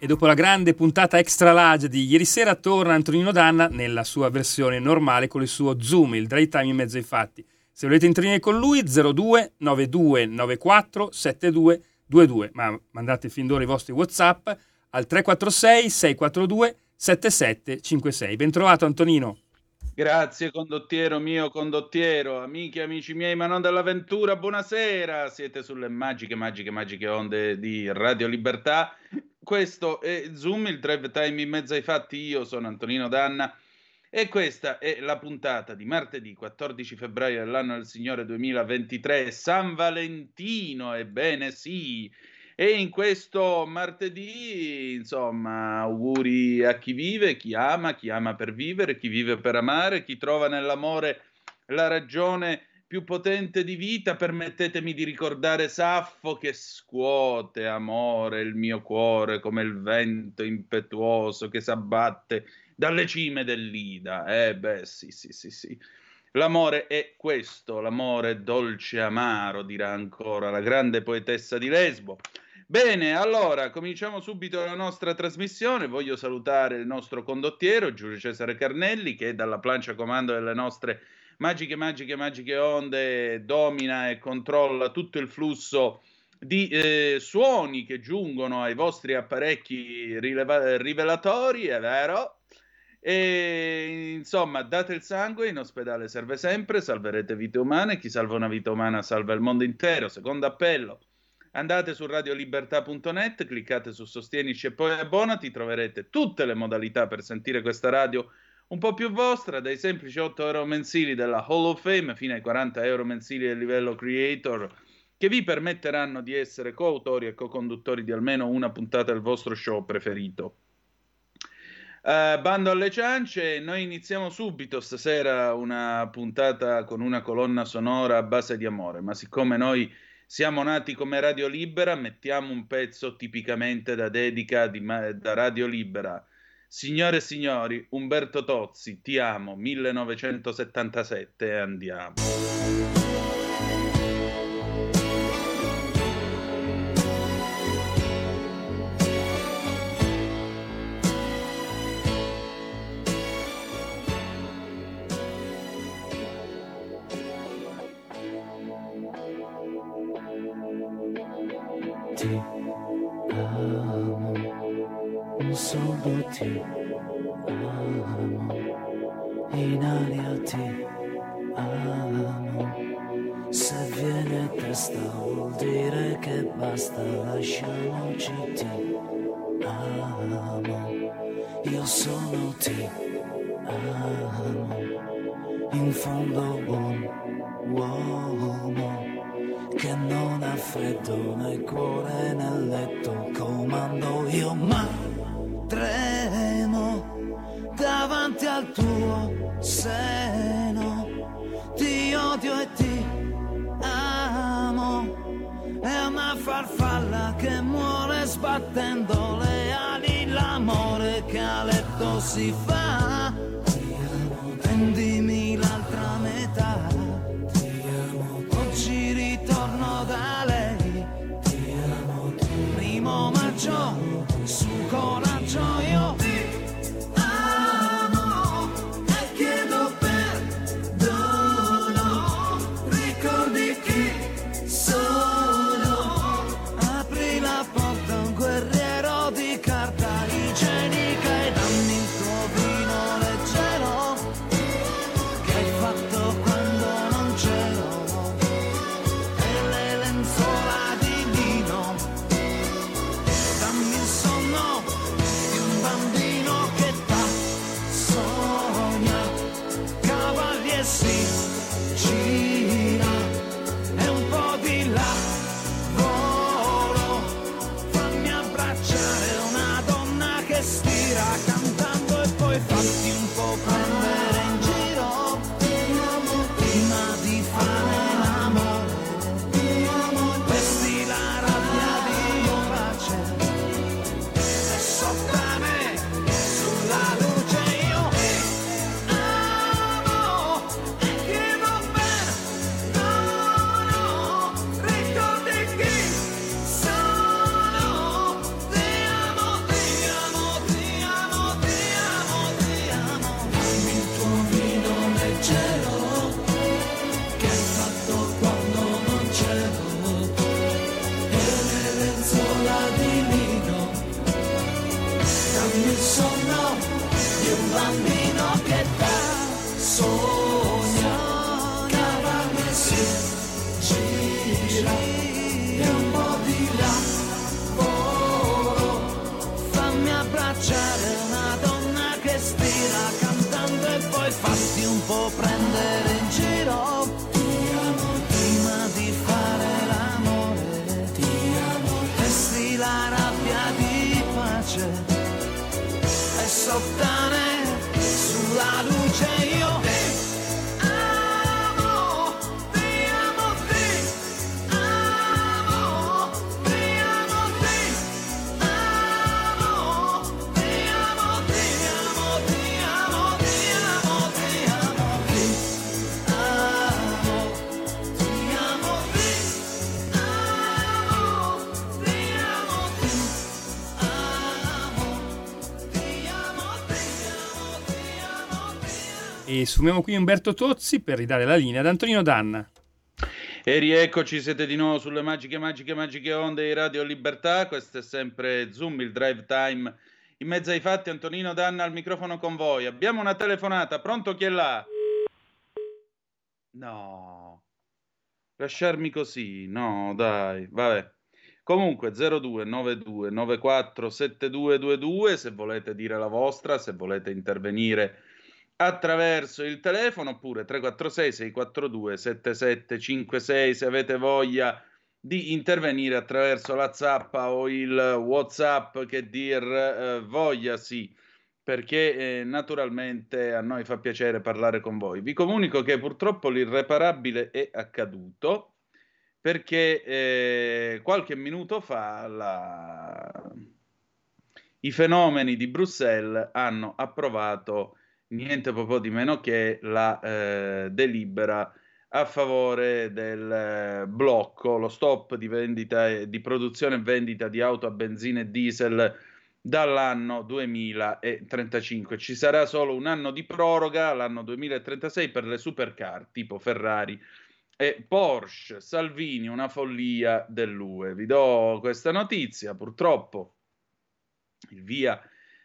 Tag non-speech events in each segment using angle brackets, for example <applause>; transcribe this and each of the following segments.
E dopo la grande puntata extra large di ieri sera torna Antonino Danna nella sua versione normale con il suo Zoom, il drive time in mezzo ai fatti. Se volete intervenire con lui 02 92 94 72 22, ma mandate fin d'ora i vostri WhatsApp al 346 642 7756. Bentrovato Antonino. Grazie condottiero mio condottiero, amiche amici miei, ma non dell'avventura, buonasera, siete sulle magiche, magiche, magiche onde di Radio Libertà. Questo è Zoom, il drive time in mezzo ai fatti, io sono Antonino Danna e questa è la puntata di martedì 14 febbraio dell'anno del Signore 2023, San Valentino, ebbene sì, e in questo martedì, insomma, auguri a chi vive, chi ama, chi ama per vivere, chi vive per amare, chi trova nell'amore la ragione più potente di vita. Permettetemi di ricordare Saffo che scuote amore il mio cuore come il vento impetuoso che s'abbatte dalle cime dell'Ida. Eh beh, sì, sì, sì, sì. L'amore è questo, l'amore dolce e amaro, dirà ancora la grande poetessa di Lesbo. Bene, allora cominciamo subito la nostra trasmissione. Voglio salutare il nostro condottiero Giulio Cesare Carnelli che dalla plancia comando delle nostre magiche, magiche, magiche onde domina e controlla tutto il flusso di eh, suoni che giungono ai vostri apparecchi rileva- rivelatori, è vero? E insomma, date il sangue, in ospedale serve sempre, salverete vite umane, chi salva una vita umana salva il mondo intero. Secondo appello, andate su radiolibertà.net, cliccate su Sostienici e poi abbonati, troverete tutte le modalità per sentire questa radio un po' più vostra, dai semplici 8 euro mensili della Hall of Fame fino ai 40 euro mensili del livello Creator, che vi permetteranno di essere coautori e co-conduttori di almeno una puntata del vostro show preferito. Uh, bando alle ciance, noi iniziamo subito stasera una puntata con una colonna sonora a base di amore, ma siccome noi siamo nati come Radio Libera, mettiamo un pezzo tipicamente da dedica di, da Radio Libera. Signore e signori, Umberto Tozzi, ti amo, 1977 e andiamo. Basta, lasciamoci ti amo. Io sono ti amo, in fondo un uomo che non ha freddo nel cuore nel letto. Comando io ma tremo davanti al tuo seno. Ti odio e ti farfalla che muore sbattendo le ali l'amore che a letto si fa. Prendimi l'altra metà. Oggi ritorno da lei. Primo maggio E sumiamo qui Umberto Tozzi per ridare la linea ad Antonino Danna. E rieccoci, siete di nuovo sulle magiche, magiche, magiche onde di Radio Libertà. Questo è sempre Zoom, il drive time. In mezzo ai fatti, Antonino Danna al microfono con voi. Abbiamo una telefonata, pronto chi è là? No, lasciarmi così, no, dai, vabbè. Comunque 0292 94 7222 se volete dire la vostra, se volete intervenire attraverso il telefono oppure 346 642 7756 se avete voglia di intervenire attraverso la zappa o il whatsapp che dir eh, voglia sì perché eh, naturalmente a noi fa piacere parlare con voi. Vi comunico che purtroppo l'irreparabile è accaduto perché eh, qualche minuto fa la... i fenomeni di Bruxelles hanno approvato niente proprio di meno che la eh, delibera a favore del eh, blocco, lo stop di vendita di produzione e vendita di auto a benzina e diesel dall'anno 2035. Ci sarà solo un anno di proroga l'anno 2036 per le supercar tipo Ferrari e Porsche. Salvini, una follia dell'UE. Vi do questa notizia, purtroppo il via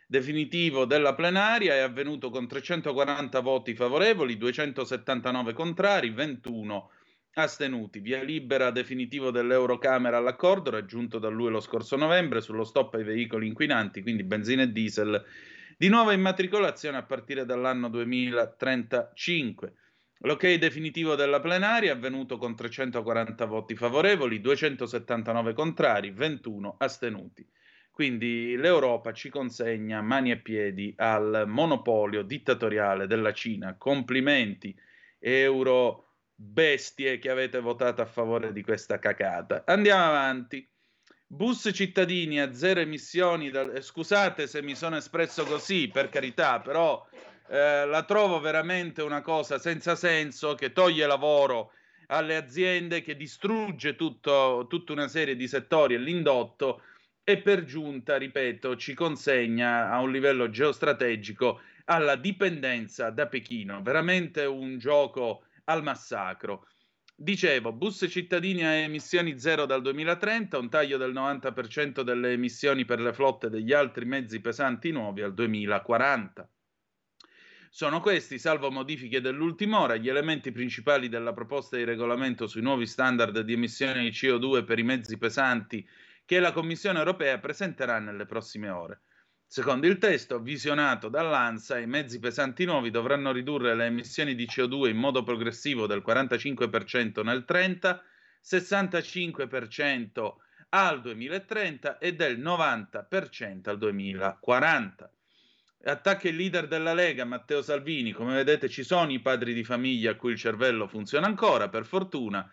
definitivo della plenaria è avvenuto con 340 voti favorevoli, 279 contrari, 21 astenuti. Via libera definitivo dell'Eurocamera all'accordo raggiunto da lui lo scorso novembre sullo stop ai veicoli inquinanti, quindi benzina e diesel, di nuova immatricolazione a partire dall'anno 2035. L'ok definitivo della plenaria è avvenuto con 340 voti favorevoli, 279 contrari, 21 astenuti. Quindi l'Europa ci consegna mani e piedi al monopolio dittatoriale della Cina. Complimenti, euro bestie che avete votato a favore di questa cacata. Andiamo avanti. Bus cittadini a zero emissioni. Da... eh, Scusate se mi sono espresso così, per carità, però eh, la trovo veramente una cosa senza senso che toglie lavoro alle aziende, che distrugge tutto, tutta una serie di settori e l'indotto e per giunta, ripeto, ci consegna a un livello geostrategico alla dipendenza da Pechino. Veramente un gioco al massacro. Dicevo, bus cittadini a emissioni zero dal 2030, un taglio del 90% delle emissioni per le flotte degli altri mezzi pesanti nuovi al 2040. Sono questi, salvo modifiche dell'ultima ora, gli elementi principali della proposta di regolamento sui nuovi standard di emissione di CO2 per i mezzi pesanti che la Commissione europea presenterà nelle prossime ore. Secondo il testo visionato dall'ANSA, i mezzi pesanti nuovi dovranno ridurre le emissioni di CO2 in modo progressivo del 45% nel 30, 65% al 2030 e del 90% al 2040. attacca il leader della Lega, Matteo Salvini. Come vedete ci sono i padri di famiglia a cui il cervello funziona ancora, per fortuna.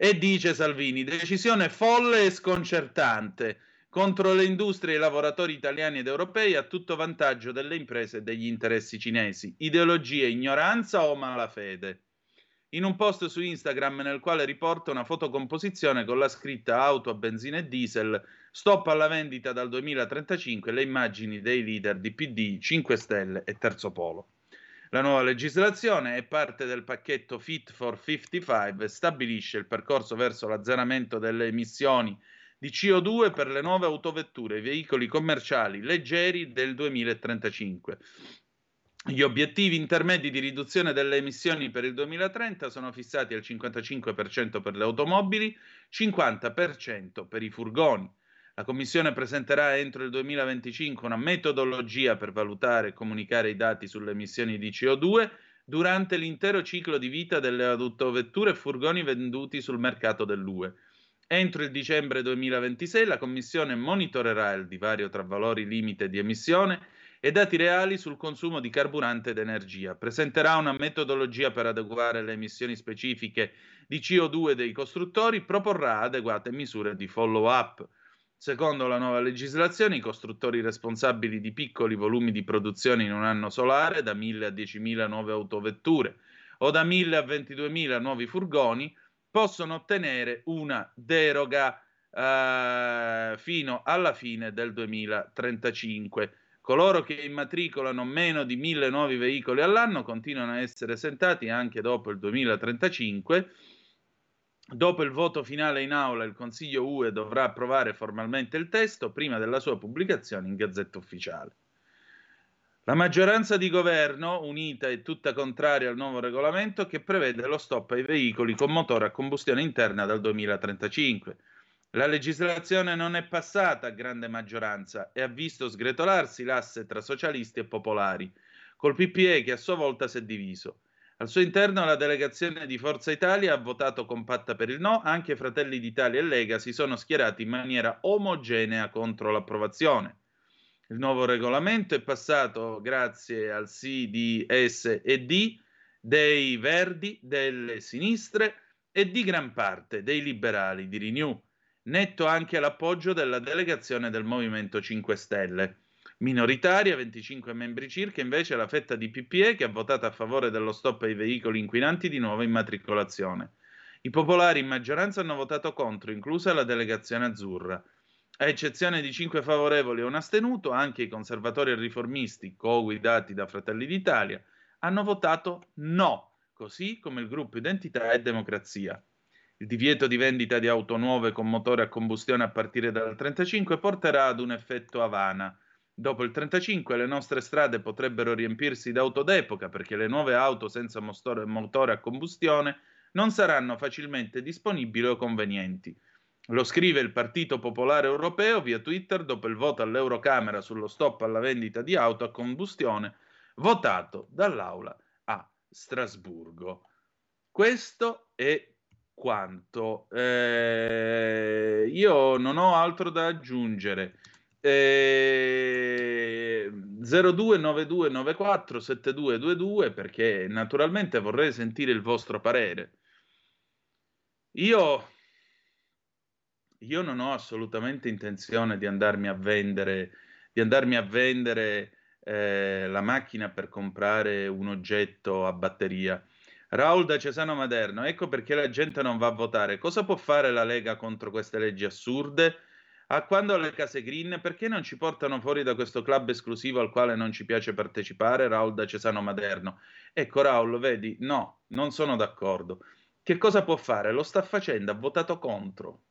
E dice Salvini, decisione folle e sconcertante contro le industrie e i lavoratori italiani ed europei a tutto vantaggio delle imprese e degli interessi cinesi. Ideologia, ignoranza o malafede? In un post su Instagram nel quale riporta una fotocomposizione con la scritta auto a benzina e diesel, stop alla vendita dal 2035 le immagini dei leader di PD, 5 Stelle e Terzo Polo. La nuova legislazione è parte del pacchetto Fit for 55 e stabilisce il percorso verso l'azzeramento delle emissioni di CO2 per le nuove autovetture e veicoli commerciali leggeri del 2035. Gli obiettivi intermedi di riduzione delle emissioni per il 2030 sono fissati al 55% per le automobili, 50% per i furgoni. La Commissione presenterà entro il 2025 una metodologia per valutare e comunicare i dati sulle emissioni di CO2 durante l'intero ciclo di vita delle autovetture e furgoni venduti sul mercato dell'UE. Entro il dicembre 2026 la Commissione monitorerà il divario tra valori limite di emissione e dati reali sul consumo di carburante ed energia. Presenterà una metodologia per adeguare le emissioni specifiche di CO2 dei costruttori, proporrà adeguate misure di follow-up. Secondo la nuova legislazione, i costruttori responsabili di piccoli volumi di produzione in un anno solare, da 1.000 a 10.000 nuove autovetture o da 1.000 a 22.000 nuovi furgoni, possono ottenere una deroga eh, fino alla fine del 2035. Coloro che immatricolano meno di mille nuovi veicoli all'anno continuano a essere esentati anche dopo il 2035. Dopo il voto finale in aula, il Consiglio UE dovrà approvare formalmente il testo prima della sua pubblicazione in Gazzetta Ufficiale. La maggioranza di governo, unita e tutta contraria al nuovo regolamento che prevede lo stop ai veicoli con motore a combustione interna dal 2035. La legislazione non è passata a grande maggioranza e ha visto sgretolarsi l'asse tra socialisti e popolari, col PPE che a sua volta si è diviso. Al suo interno la delegazione di Forza Italia ha votato compatta per il no, anche Fratelli d'Italia e Lega si sono schierati in maniera omogenea contro l'approvazione. Il nuovo regolamento è passato grazie al sì di S e D, dei Verdi, delle sinistre e di gran parte dei liberali di Renew. Netto anche l'appoggio della delegazione del Movimento 5 Stelle. Minoritaria, 25 membri circa, invece la fetta di PPE che ha votato a favore dello stop ai veicoli inquinanti di nuova immatricolazione. I popolari in maggioranza hanno votato contro, inclusa la delegazione azzurra. A eccezione di cinque favorevoli e un astenuto, anche i conservatori e riformisti, co-guidati da Fratelli d'Italia, hanno votato no, così come il gruppo Identità e Democrazia. Il divieto di vendita di auto nuove con motore a combustione a partire dal 35 porterà ad un effetto Havana. Dopo il 35 le nostre strade potrebbero riempirsi d'auto d'epoca perché le nuove auto senza motore a combustione non saranno facilmente disponibili o convenienti. Lo scrive il Partito Popolare Europeo via Twitter dopo il voto all'Eurocamera sullo stop alla vendita di auto a combustione votato dall'Aula a Strasburgo. Questo è quanto. Eh, io non ho altro da aggiungere. Eh, 029294 7222 perché naturalmente vorrei sentire il vostro parere. Io io non ho assolutamente intenzione di andarmi a vendere, di andarmi a vendere eh, la macchina per comprare un oggetto a batteria. Raul da Cesano Maderno, ecco perché la gente non va a votare. Cosa può fare la Lega contro queste leggi assurde? A quando le case green, perché non ci portano fuori da questo club esclusivo al quale non ci piace partecipare? Raul da Cesano Maderno. Ecco Raul, vedi, no, non sono d'accordo. Che cosa può fare? Lo sta facendo, ha votato contro.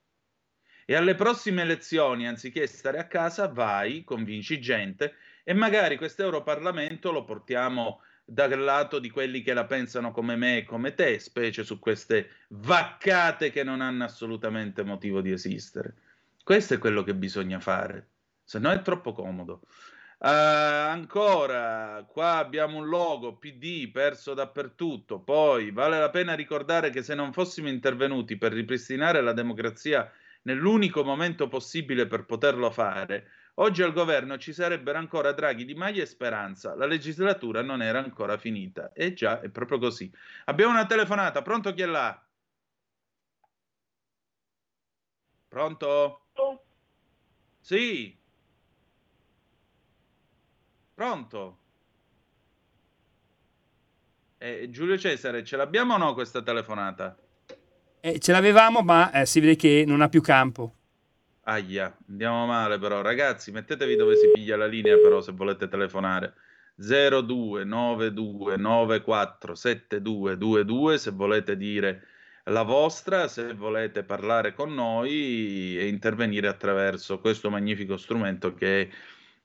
E alle prossime elezioni, anziché stare a casa, vai, convinci gente e magari questo Europarlamento lo portiamo dal lato di quelli che la pensano come me e come te, specie su queste vaccate che non hanno assolutamente motivo di esistere. Questo è quello che bisogna fare, se no è troppo comodo. Uh, ancora, qua abbiamo un logo PD perso dappertutto. Poi vale la pena ricordare che se non fossimo intervenuti per ripristinare la democrazia nell'unico momento possibile per poterlo fare, Oggi al governo ci sarebbero ancora Draghi, Di Maio e Speranza. La legislatura non era ancora finita. E già, è proprio così. Abbiamo una telefonata. Pronto chi è là? Pronto? Sì. Pronto? Eh, Giulio Cesare, ce l'abbiamo o no questa telefonata? Eh, ce l'avevamo, ma eh, si vede che non ha più campo. Aia, andiamo male però. Ragazzi, mettetevi dove si piglia la linea però se volete telefonare. 0292947222 se volete dire la vostra, se volete parlare con noi e intervenire attraverso questo magnifico strumento che è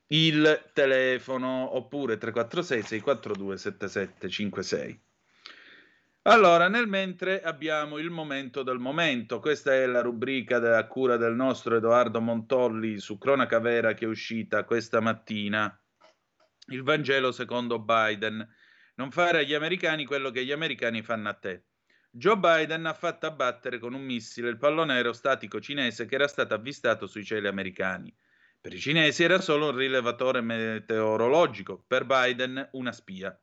il telefono oppure 346 642 7756. Allora, nel mentre abbiamo il momento del momento, questa è la rubrica a cura del nostro Edoardo Montolli su Cronaca Vera che è uscita questa mattina. Il Vangelo secondo Biden. Non fare agli americani quello che gli americani fanno a te. Joe Biden ha fatto abbattere con un missile il pallone aerostatico cinese che era stato avvistato sui cieli americani. Per i cinesi era solo un rilevatore meteorologico, per Biden una spia.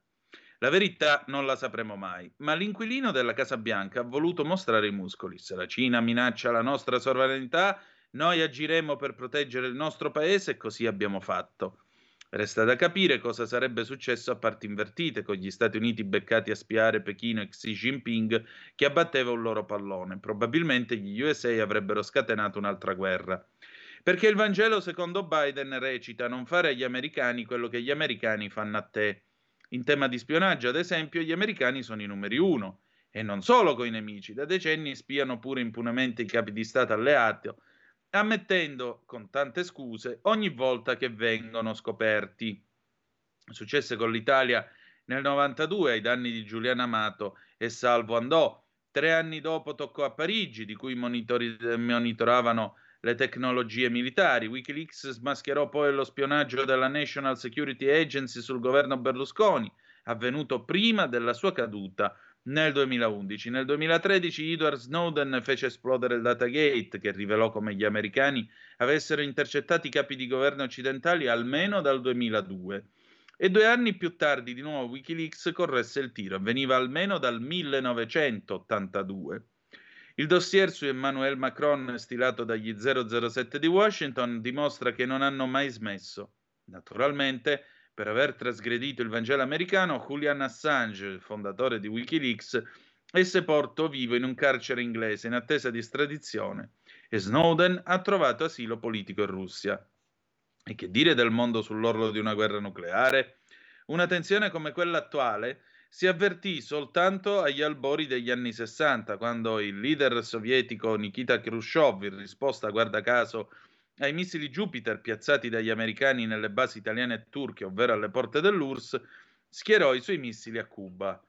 La verità non la sapremo mai, ma l'inquilino della Casa Bianca ha voluto mostrare i muscoli. Se la Cina minaccia la nostra sovranità, noi agiremo per proteggere il nostro paese e così abbiamo fatto. Resta da capire cosa sarebbe successo a parti invertite, con gli Stati Uniti beccati a spiare Pechino e Xi Jinping che abbatteva un loro pallone. Probabilmente gli USA avrebbero scatenato un'altra guerra. Perché il Vangelo secondo Biden recita non fare agli americani quello che gli americani fanno a te. In tema di spionaggio, ad esempio, gli americani sono i numeri uno. E non solo coi nemici, da decenni spiano pure impunemente i capi di Stato alleati, ammettendo con tante scuse ogni volta che vengono scoperti. Successe con l'Italia nel 92 ai danni di Giuliano Amato e Salvo andò. Tre anni dopo toccò a Parigi, di cui monitori- monitoravano le tecnologie militari. Wikileaks smascherò poi lo spionaggio della National Security Agency sul governo Berlusconi, avvenuto prima della sua caduta nel 2011. Nel 2013 Edward Snowden fece esplodere il Datagate, che rivelò come gli americani avessero intercettato i capi di governo occidentali almeno dal 2002. E due anni più tardi di nuovo Wikileaks corresse il tiro, avveniva almeno dal 1982. Il dossier su Emmanuel Macron stilato dagli 007 di Washington dimostra che non hanno mai smesso. Naturalmente, per aver trasgredito il Vangelo americano, Julian Assange, fondatore di Wikileaks, è sepolto vivo in un carcere inglese in attesa di estradizione e Snowden ha trovato asilo politico in Russia. E che dire del mondo sull'orlo di una guerra nucleare? Una tensione come quella attuale si avvertì soltanto agli albori degli anni 60, quando il leader sovietico Nikita Khrushchev, in risposta, guarda caso, ai missili Jupiter piazzati dagli americani nelle basi italiane e turche, ovvero alle porte dell'URSS, schierò i suoi missili a Cuba.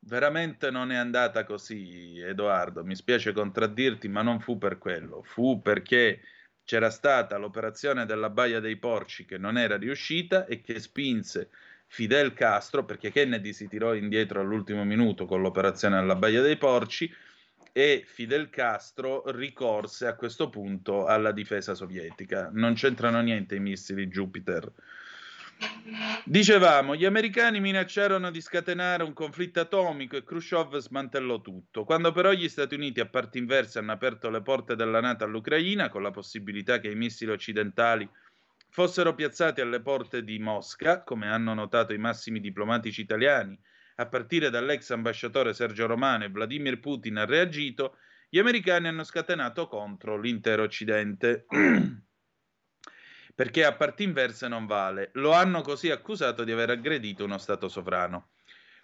Veramente non è andata così, Edoardo, mi spiace contraddirti, ma non fu per quello, fu perché c'era stata l'operazione della Baia dei Porci che non era riuscita e che spinse Fidel Castro, perché Kennedy si tirò indietro all'ultimo minuto con l'operazione alla Baia dei Porci e Fidel Castro ricorse a questo punto alla difesa sovietica. Non c'entrano niente i missili Jupiter. Dicevamo, gli americani minacciarono di scatenare un conflitto atomico e Khrushchev smantellò tutto. Quando però gli Stati Uniti a parti inverse hanno aperto le porte della Nato all'Ucraina, con la possibilità che i missili occidentali fossero piazzati alle porte di Mosca, come hanno notato i massimi diplomatici italiani, a partire dall'ex ambasciatore Sergio Romano e Vladimir Putin ha reagito, gli americani hanno scatenato contro l'intero Occidente. <clears throat> Perché a parti inverse non vale. Lo hanno così accusato di aver aggredito uno Stato sovrano.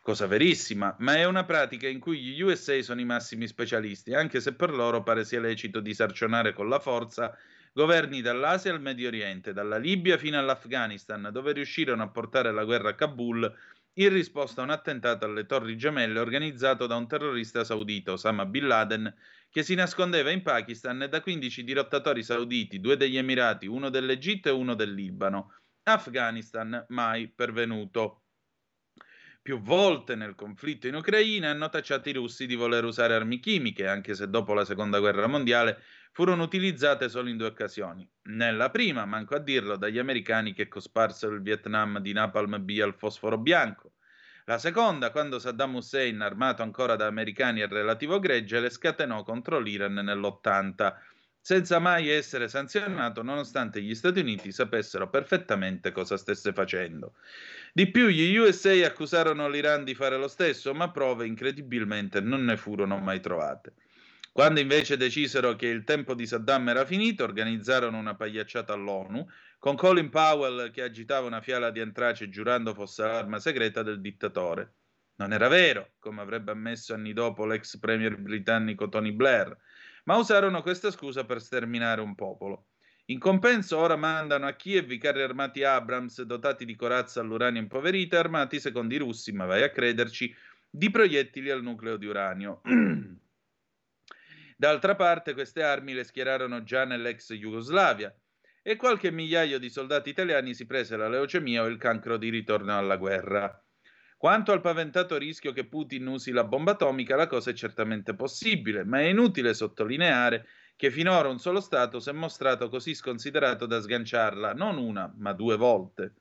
Cosa verissima, ma è una pratica in cui gli USA sono i massimi specialisti, anche se per loro pare sia lecito disarcionare con la forza governi dall'Asia al Medio Oriente, dalla Libia fino all'Afghanistan, dove riuscirono a portare la guerra a Kabul in risposta a un attentato alle Torri Gemelle organizzato da un terrorista saudita, Osama Bin Laden, che si nascondeva in Pakistan e da 15 dirottatori sauditi, due degli Emirati, uno dell'Egitto e uno del Libano. Afghanistan mai pervenuto. Più volte nel conflitto in Ucraina hanno tacciato i russi di voler usare armi chimiche, anche se dopo la seconda guerra mondiale furono utilizzate solo in due occasioni. Nella prima, manco a dirlo, dagli americani che cosparsero il Vietnam di Napalm B al fosforo bianco. La seconda, quando Saddam Hussein, armato ancora da americani e relativo gregge, le scatenò contro l'Iran nell'80, senza mai essere sanzionato, nonostante gli Stati Uniti sapessero perfettamente cosa stesse facendo. Di più, gli USA accusarono l'Iran di fare lo stesso, ma prove incredibilmente non ne furono mai trovate. Quando invece decisero che il tempo di Saddam era finito, organizzarono una pagliacciata all'ONU con Colin Powell che agitava una fiala di antrace giurando fosse l'arma segreta del dittatore. Non era vero, come avrebbe ammesso anni dopo l'ex premier britannico Tony Blair, ma usarono questa scusa per sterminare un popolo. In compenso ora mandano a Kiev i carri armati Abrams dotati di corazza all'uranio impoverita, armati secondo i russi, ma vai a crederci, di proiettili al nucleo di uranio. <clears throat> D'altra parte, queste armi le schierarono già nell'ex Jugoslavia e qualche migliaio di soldati italiani si prese la leucemia o il cancro di ritorno alla guerra. Quanto al paventato rischio che Putin usi la bomba atomica, la cosa è certamente possibile, ma è inutile sottolineare che finora un solo Stato si è mostrato così sconsiderato da sganciarla non una, ma due volte.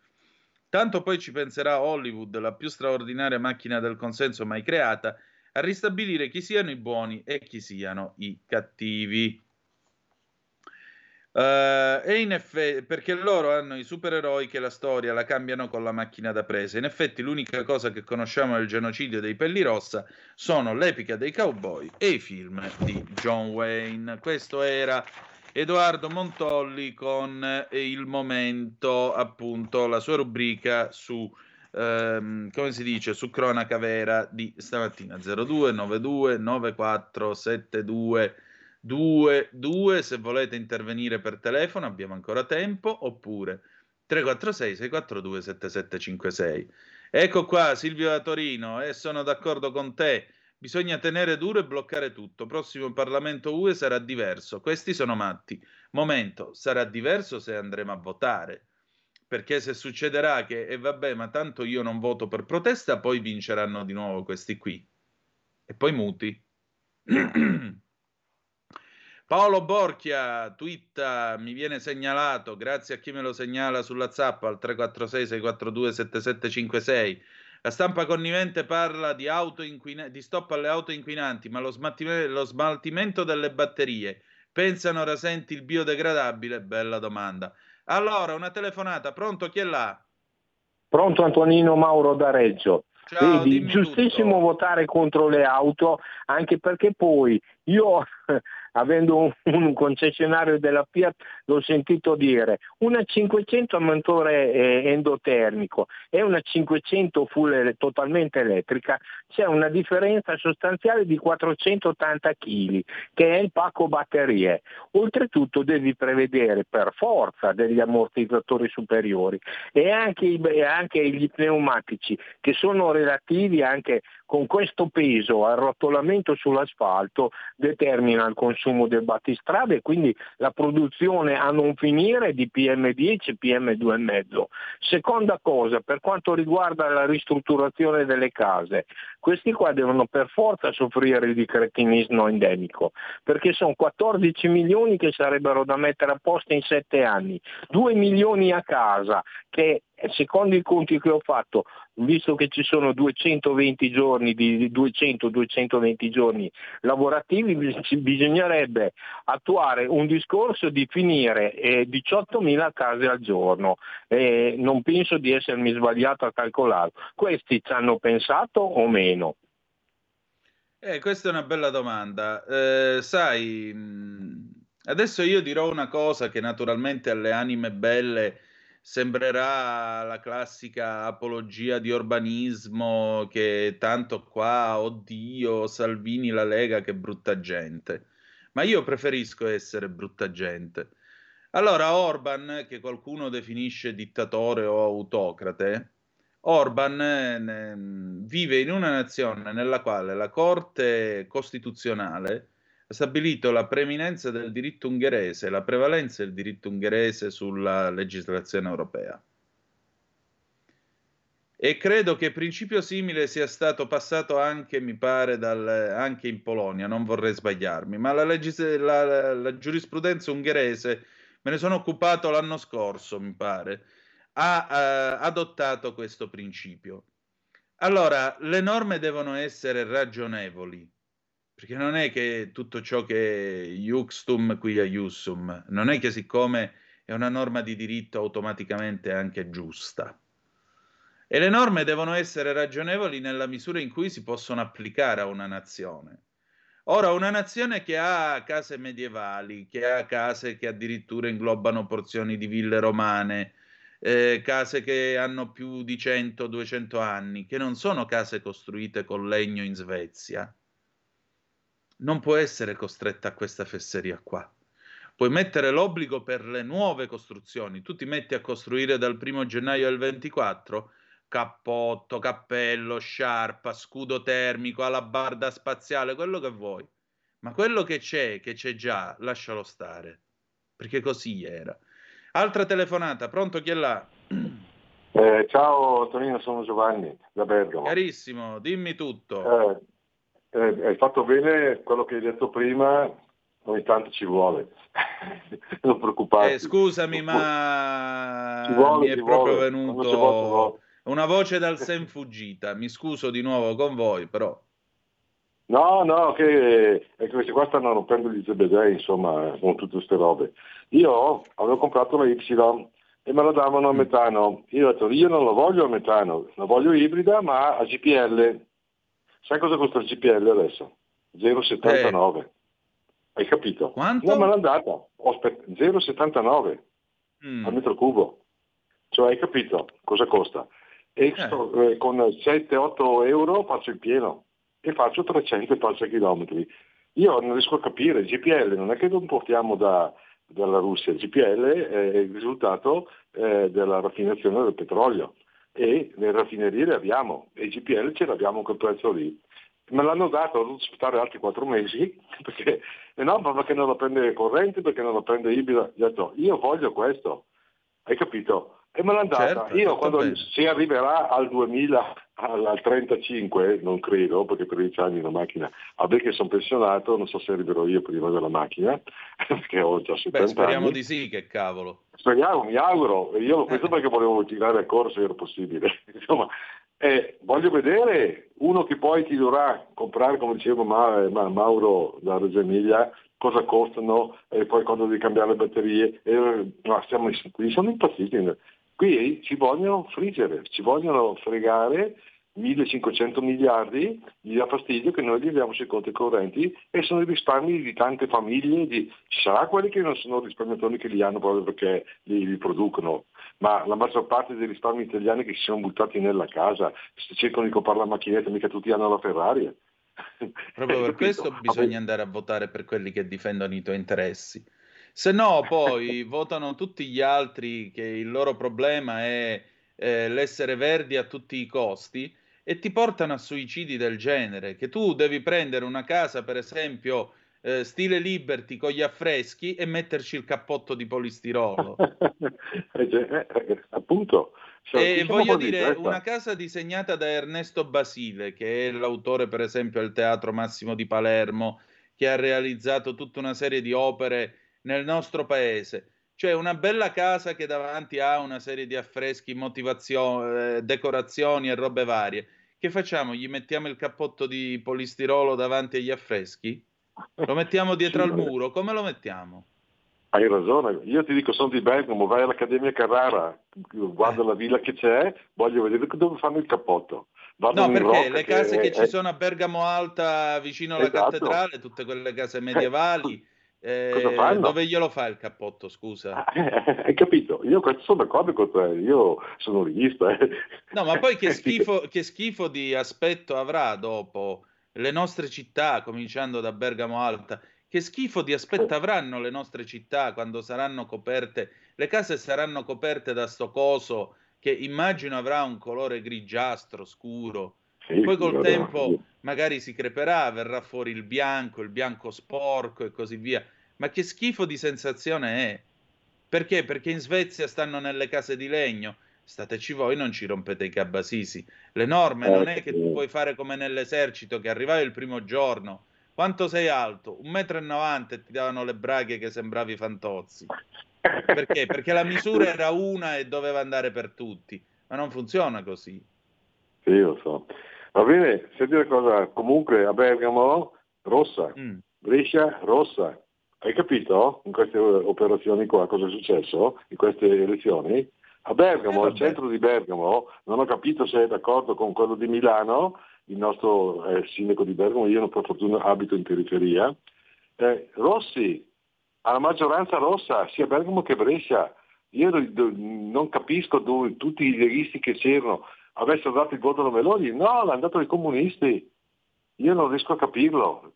Tanto poi ci penserà Hollywood, la più straordinaria macchina del consenso mai creata, a ristabilire chi siano i buoni e chi siano i cattivi. Uh, e in effetti, perché loro hanno i supereroi che la storia la cambiano con la macchina da presa. In effetti, l'unica cosa che conosciamo del genocidio dei pelli rossa sono l'epica dei cowboy e i film di John Wayne. Questo era Edoardo Montolli con eh, il momento, appunto, la sua rubrica su ehm, come si dice, su cronaca vera di stamattina? 0292 9472 22 se volete intervenire per telefono abbiamo ancora tempo oppure 346 642 7756 ecco qua Silvio da Torino e sono d'accordo con te. Bisogna tenere duro e bloccare tutto. Prossimo Parlamento UE sarà diverso. Questi sono matti. Momento sarà diverso se andremo a votare perché se succederà che, e vabbè, ma tanto io non voto per protesta, poi vinceranno di nuovo questi qui. E poi muti. <clears throat> Paolo Borchia, twitta, mi viene segnalato, grazie a chi me lo segnala sulla zappa al 346-642-7756. La stampa connivente parla di, inquina- di stop alle auto inquinanti, ma lo, lo smaltimento delle batterie. Pensano rasenti il biodegradabile? Bella domanda. Allora, una telefonata, pronto? Chi è là? Pronto Antonino Mauro da Reggio. Ciao, Vedi, giustissimo tutto. votare contro le auto, anche perché poi io avendo un, <laughs> un, concessionario della Fiat, l'ho sentito dire, una 500 a motore eh, endotermico e una 500 full totalmente elettrica, c'è una differenza sostanziale di 480 kg, che è il pacco batterie. Oltretutto devi prevedere per forza degli ammortizzatori superiori e anche, i, anche gli pneumatici che sono relativi anche con questo peso al rotolamento sull'asfalto determina il consumo del battistrada e quindi la produzione a non finire di PM10 e PM2,5. Seconda cosa, per quanto riguarda la ristrutturazione delle case, questi qua devono per forza soffrire di cretinismo endemico, perché sono 14 milioni che sarebbero da mettere a posto in 7 anni, 2 milioni a casa che secondo i conti che ho fatto, visto che ci sono 220 giorni di 200-220 giorni lavorativi, bisognerebbe attuare un discorso di finire eh, 18.000 case al giorno. Eh, non penso di essermi sbagliato a calcolarlo. Questi ci hanno pensato o meno? Eh, questa è una bella domanda. Eh, sai, adesso io dirò una cosa che naturalmente alle anime belle sembrerà la classica apologia di urbanismo che tanto qua, oddio, Salvini, la Lega, che brutta gente. Ma io preferisco essere brutta gente. Allora, Orban, che qualcuno definisce dittatore o autocrate, Orban eh, vive in una nazione nella quale la Corte Costituzionale stabilito la preeminenza del diritto ungherese, la prevalenza del diritto ungherese sulla legislazione europea. E credo che principio simile sia stato passato anche, mi pare, dal, anche in Polonia, non vorrei sbagliarmi, ma la, legis- la, la giurisprudenza ungherese, me ne sono occupato l'anno scorso, mi pare, ha eh, adottato questo principio. Allora, le norme devono essere ragionevoli, perché non è che tutto ciò che è iuxtum quia iussum, non è che siccome è una norma di diritto automaticamente anche giusta. E le norme devono essere ragionevoli nella misura in cui si possono applicare a una nazione. Ora, una nazione che ha case medievali, che ha case che addirittura inglobano porzioni di ville romane, eh, case che hanno più di 100-200 anni, che non sono case costruite con legno in Svezia, non può essere costretta a questa fesseria qua. Puoi mettere l'obbligo per le nuove costruzioni. Tu ti metti a costruire dal primo gennaio al 24, cappotto, cappello, sciarpa, scudo termico, alabarda spaziale, quello che vuoi. Ma quello che c'è, che c'è già, lascialo stare. Perché così era. Altra telefonata, pronto chi è là? Eh, ciao Tonino, sono Giovanni da Bergamo. Carissimo, dimmi tutto. Eh, eh, hai fatto bene quello che hai detto prima, ogni tanto ci vuole. <laughs> non preoccuparti. Eh, scusami, ma vuole, mi è proprio vuole. venuto vuole, una voce dal sen fuggita. Mi scuso di nuovo con voi, però. No, no, che eh, questi qua stanno rompendo gli zebedei, insomma, con tutte queste robe. Io avevo comprato la Y e me la davano a metano. Io ho detto, io non la voglio a metano, la voglio ibrida, ma a GPL. Sai cosa costa il GPL adesso? 0,79. Hai capito? Quanto? No, me l'hanno data. Ho aspe- 0,79 Mm. al metro cubo. Cioè, hai capito cosa costa? E sto- eh, con 7-8 euro faccio il pieno e faccio 300 e passa chilometri. Io non riesco a capire, il GPL non è che lo importiamo da- dalla Russia, il GPL è il risultato eh, della raffinazione del petrolio e le raffinerie le abbiamo e GPL ce l'abbiamo a quel prezzo lì. Me l'hanno dato, ho dovuto aspettare altri quattro mesi, <laughs> perché, e no, ma perché non lo prende corrente, perché non lo prende ibrida. Ho detto, io voglio questo, hai capito? E me l'hanno data. Certo, io tutto quando bene. si arriverà al 2000, al, al 35, non credo, perché per 10 anni la macchina, vabbè che sono pensionato, non so se arriverò io prima della macchina, <laughs> perché ho già 70 Beh, speriamo anni. di sì, che cavolo. Speriamo, mi auguro. Io l'ho preso perché volevo tirare a corso se era possibile. <laughs> Insomma, eh, voglio vedere uno che poi ti dovrà comprare, come diceva Ma- Ma- Mauro da Reggio Emilia, cosa costano e poi quando devi cambiare le batterie. Eh, no, siamo, qui sono impazziti. Qui ci vogliono friggere, ci vogliono fregare 1500 miliardi, gli dà fastidio che noi li abbiamo sui conti correnti e sono i risparmi di tante famiglie, di- ci sarà quelli che non sono risparmiatori che li hanno proprio perché li, li producono, ma la maggior parte dei risparmi italiani che si sono buttati nella casa, se cercano di comprare la macchinetta, mica tutti hanno la Ferrari. Proprio per <laughs> questo bisogna andare a votare per quelli che difendono i tuoi interessi. Se no, poi <laughs> votano tutti gli altri che il loro problema è eh, l'essere verdi a tutti i costi e ti portano a suicidi del genere. Che tu devi prendere una casa, per esempio, eh, stile Liberty con gli affreschi e metterci il cappotto di polistirolo. <laughs> Eh, eh, eh, appunto. Cioè, E voglio dire, testa. una casa disegnata da Ernesto Basile, che è l'autore, per esempio, del Teatro Massimo di Palermo, che ha realizzato tutta una serie di opere nel nostro paese. Cioè una bella casa che davanti ha una serie di affreschi, motivazioni, eh, decorazioni e robe varie. Che facciamo? Gli mettiamo il cappotto di polistirolo davanti agli affreschi? Lo mettiamo dietro al muro? Come lo mettiamo? Hai ragione, io ti dico sono di Bergamo, vai all'Accademia Carrara, guarda la villa che c'è, voglio vedere dove fanno il cappotto. Vado No, perché le case che, ci è- sono a Bergamo Alta, vicino alla Esatto. cattedrale, tutte quelle case medievali, eh, dove glielo fa il cappotto, scusa? Hai capito? Io sono d'accordo con te, io sono rigista. eh. No, ma poi che <laughs> schifo, che schifo di aspetto avrà dopo le nostre città, cominciando da Bergamo Alta. Che schifo di aspetto avranno le nostre città quando saranno coperte, le case saranno coperte da sto coso che immagino avrà un colore grigiastro, scuro. Sì, Poi col tempo magari si creperà, verrà fuori il bianco, il bianco sporco e così via. Ma che schifo di sensazione è? Perché? Perché in Svezia stanno nelle case di legno. stateci voi, non ci rompete i cabasisi. Le norme non è che tu puoi fare come nell'esercito, che arrivavi il primo giorno, quanto sei alto? 1,90 m e ti davano le braghe che sembravi fantozzi. Perché? Perché la misura era una e doveva andare per tutti, ma non funziona così. Sì, lo so. Va bene, senti una cosa, comunque a Bergamo, rossa, Mm. Brescia, rossa. Hai capito in queste operazioni qua cosa è successo in queste elezioni? A Bergamo, Eh, al centro di Bergamo, non ho capito se è d'accordo con quello di Milano, il nostro eh, sindaco di Bergamo, io per fortuna abito in periferia, eh, Rossi, alla maggioranza rossa, sia Bergamo che Brescia. Io non capisco dove tutti i leghisti che c'erano avessero dato il voto alla Meloni, no, l'hanno dato ai comunisti. Io non riesco a capirlo.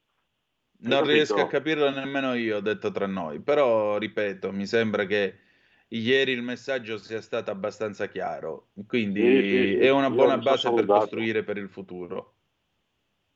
Non capito? riesco a capirlo nemmeno io, ho detto tra noi, però ripeto, mi sembra che ieri il messaggio sia stato abbastanza chiaro, quindi Sì, sì, è una buona base per costruire per il futuro.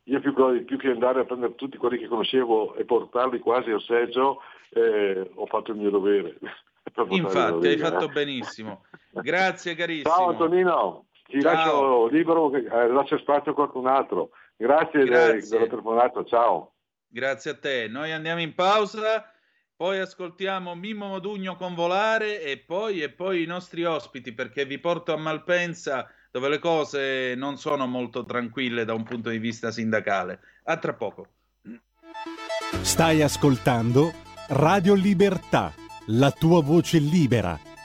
Io più, che- più che andare a prendere tutti quelli che conoscevo e portarli quasi al seggio, eh, ho fatto il mio dovere. <laughs> Infatti, hai fatto eh. benissimo. Grazie carissimo. Ciao Antonino, ti Ciao. lascio libero, eh, lascio spazio a qualcun altro. Grazie, Grazie. della telefonata, ciao. Grazie a te. Noi andiamo in pausa, poi ascoltiamo Mimmo Modugno con Volare e poi, e poi i nostri ospiti perché vi porto a Malpensa dove le cose non sono molto tranquille da un punto di vista sindacale. A tra poco. Stai ascoltando Radio Libertà, la tua voce libera,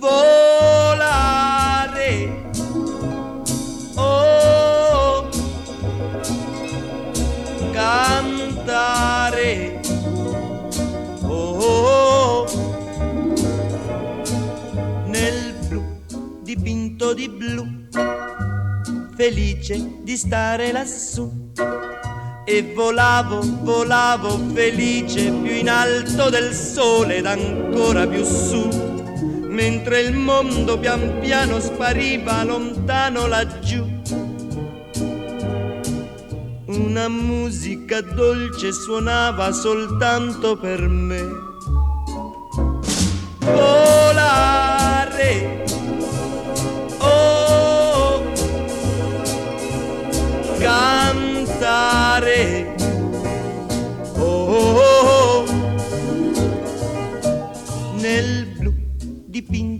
volare. Oh, cantare. Oh, nel blu dipinto di blu, felice di stare lassù. E volavo, volavo felice più in alto del sole ed ancora più su mentre il mondo pian piano spariva lontano laggiù. Una musica dolce suonava soltanto per me. Volare. Oh, cantare.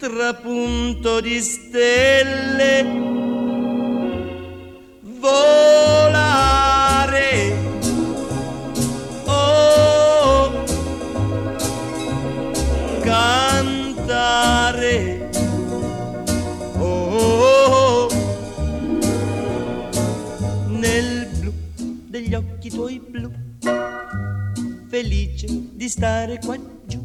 trapunto di stelle. Volare. Oh cantare. Oh nel blu degli occhi tuoi blu. Felice di stare qua giù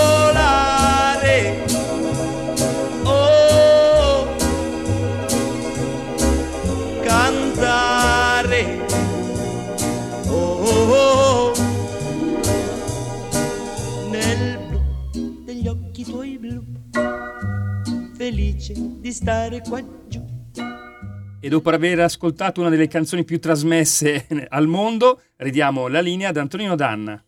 felice di stare qua giù. E dopo aver ascoltato una delle canzoni più trasmesse <laughs> al mondo, ridiamo la linea ad Antonino Danna.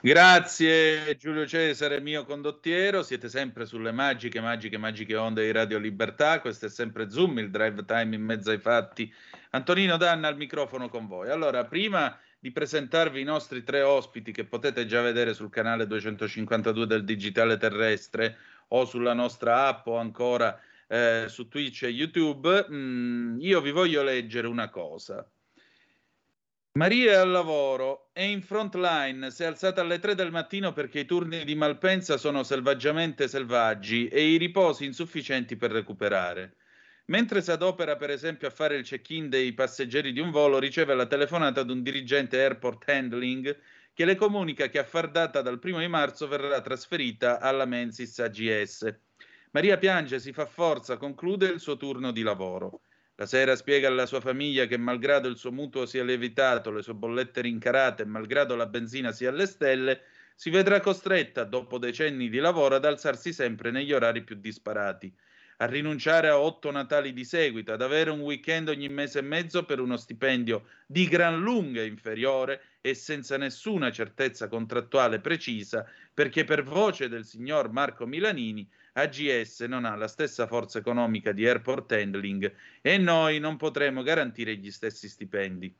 Grazie Giulio Cesare, mio condottiero. Siete sempre sulle magiche, magiche, magiche onde di Radio Libertà. Questo è sempre Zoom, il drive time in mezzo ai fatti. Antonino Danna al microfono con voi. Allora, prima di presentarvi i nostri tre ospiti che potete già vedere sul canale 252 del Digitale Terrestre o sulla nostra app o ancora eh, su Twitch e YouTube, mh, mm, io vi voglio leggere una cosa. Maria è al lavoro, è in front line, si è alzata alle 3 del mattino perché i turni di Malpensa sono selvaggiamente selvaggi e i riposi insufficienti per recuperare. Mentre si adopera per esempio a fare il check-in dei passeggeri di un volo, riceve la telefonata di un dirigente airport handling che le comunica che a far data dal primo di marzo verrà trasferita alla Mensis AGS. Maria piange, si fa forza, conclude il suo turno di lavoro. La sera spiega alla sua famiglia che malgrado il suo mutuo sia lievitato, le sue bollette rincarate e malgrado la benzina sia alle stelle, si vedrà costretta, dopo decenni di lavoro, ad alzarsi sempre negli orari più disparati, a rinunciare a otto Natali di seguito, ad avere un weekend ogni mese e mezzo per uno stipendio di gran lunga inferiore e senza nessuna certezza contrattuale precisa, perché per voce del signor Marco Milanini AGS non ha la stessa forza economica di airport handling e noi non potremo garantire gli stessi stipendi.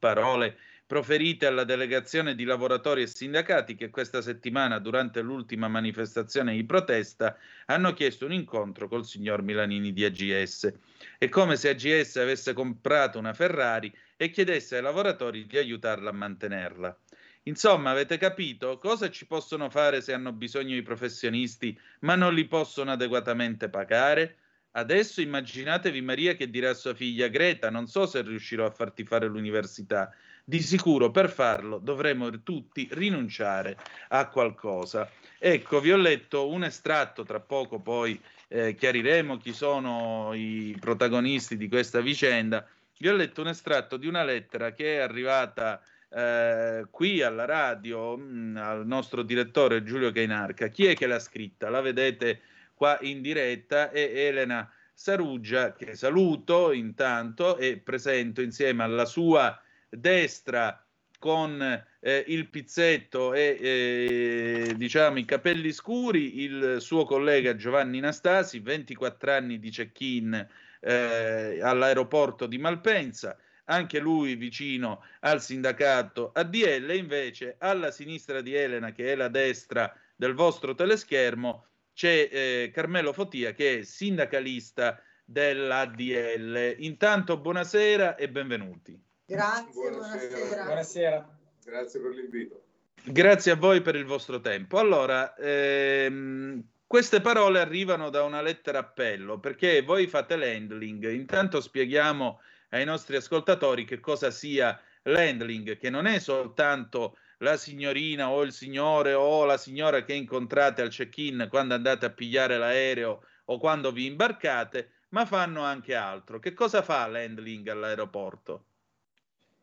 Parole proferite alla delegazione di lavoratori e sindacati che questa settimana, durante l'ultima manifestazione di protesta, hanno chiesto un incontro col signor Milanini di AGS. È come se AGS avesse comprato una Ferrari e chiedesse ai lavoratori di aiutarla a mantenerla. Insomma, avete capito cosa ci possono fare se hanno bisogno i professionisti, ma non li possono adeguatamente pagare? Adesso immaginatevi Maria che dirà a sua figlia Greta, non so se riuscirò a farti fare l'università. Di sicuro per farlo dovremo tutti rinunciare a qualcosa. Ecco, vi ho letto un estratto, tra poco poi eh, chiariremo chi sono i protagonisti di questa vicenda. Vi ho letto un estratto di una lettera che è arrivata eh, qui alla radio mh, mm, al nostro direttore Giulio Cainarca. Chi è che l'ha scritta? La vedete qua in diretta, è Elena Saruggia, che saluto intanto e presento insieme alla sua destra con eh, il pizzetto e eh, diciamo i capelli scuri il suo collega Giovanni Nastasi, 24 anni di check-in eh, all'aeroporto di Malpensa, anche lui vicino al sindacato ADL, invece alla sinistra di Elena, che è la destra del vostro teleschermo, c'è eh, Carmelo Fotia che è sindacalista dell'ADL. Intanto buonasera e benvenuti. Grazie, buonasera. Buonasera. buonasera. Grazie per l'invito. Grazie a voi per il vostro tempo. Allora, ehm, queste parole arrivano da una lettera appello perché voi fate l'handling. Intanto spieghiamo ai nostri ascoltatori che cosa sia l'handling, che non è soltanto la signorina o il signore o la signora che incontrate al check-in quando andate a pigliare l'aereo o quando vi imbarcate, ma fanno anche altro. Che cosa fa l'handling all'aeroporto?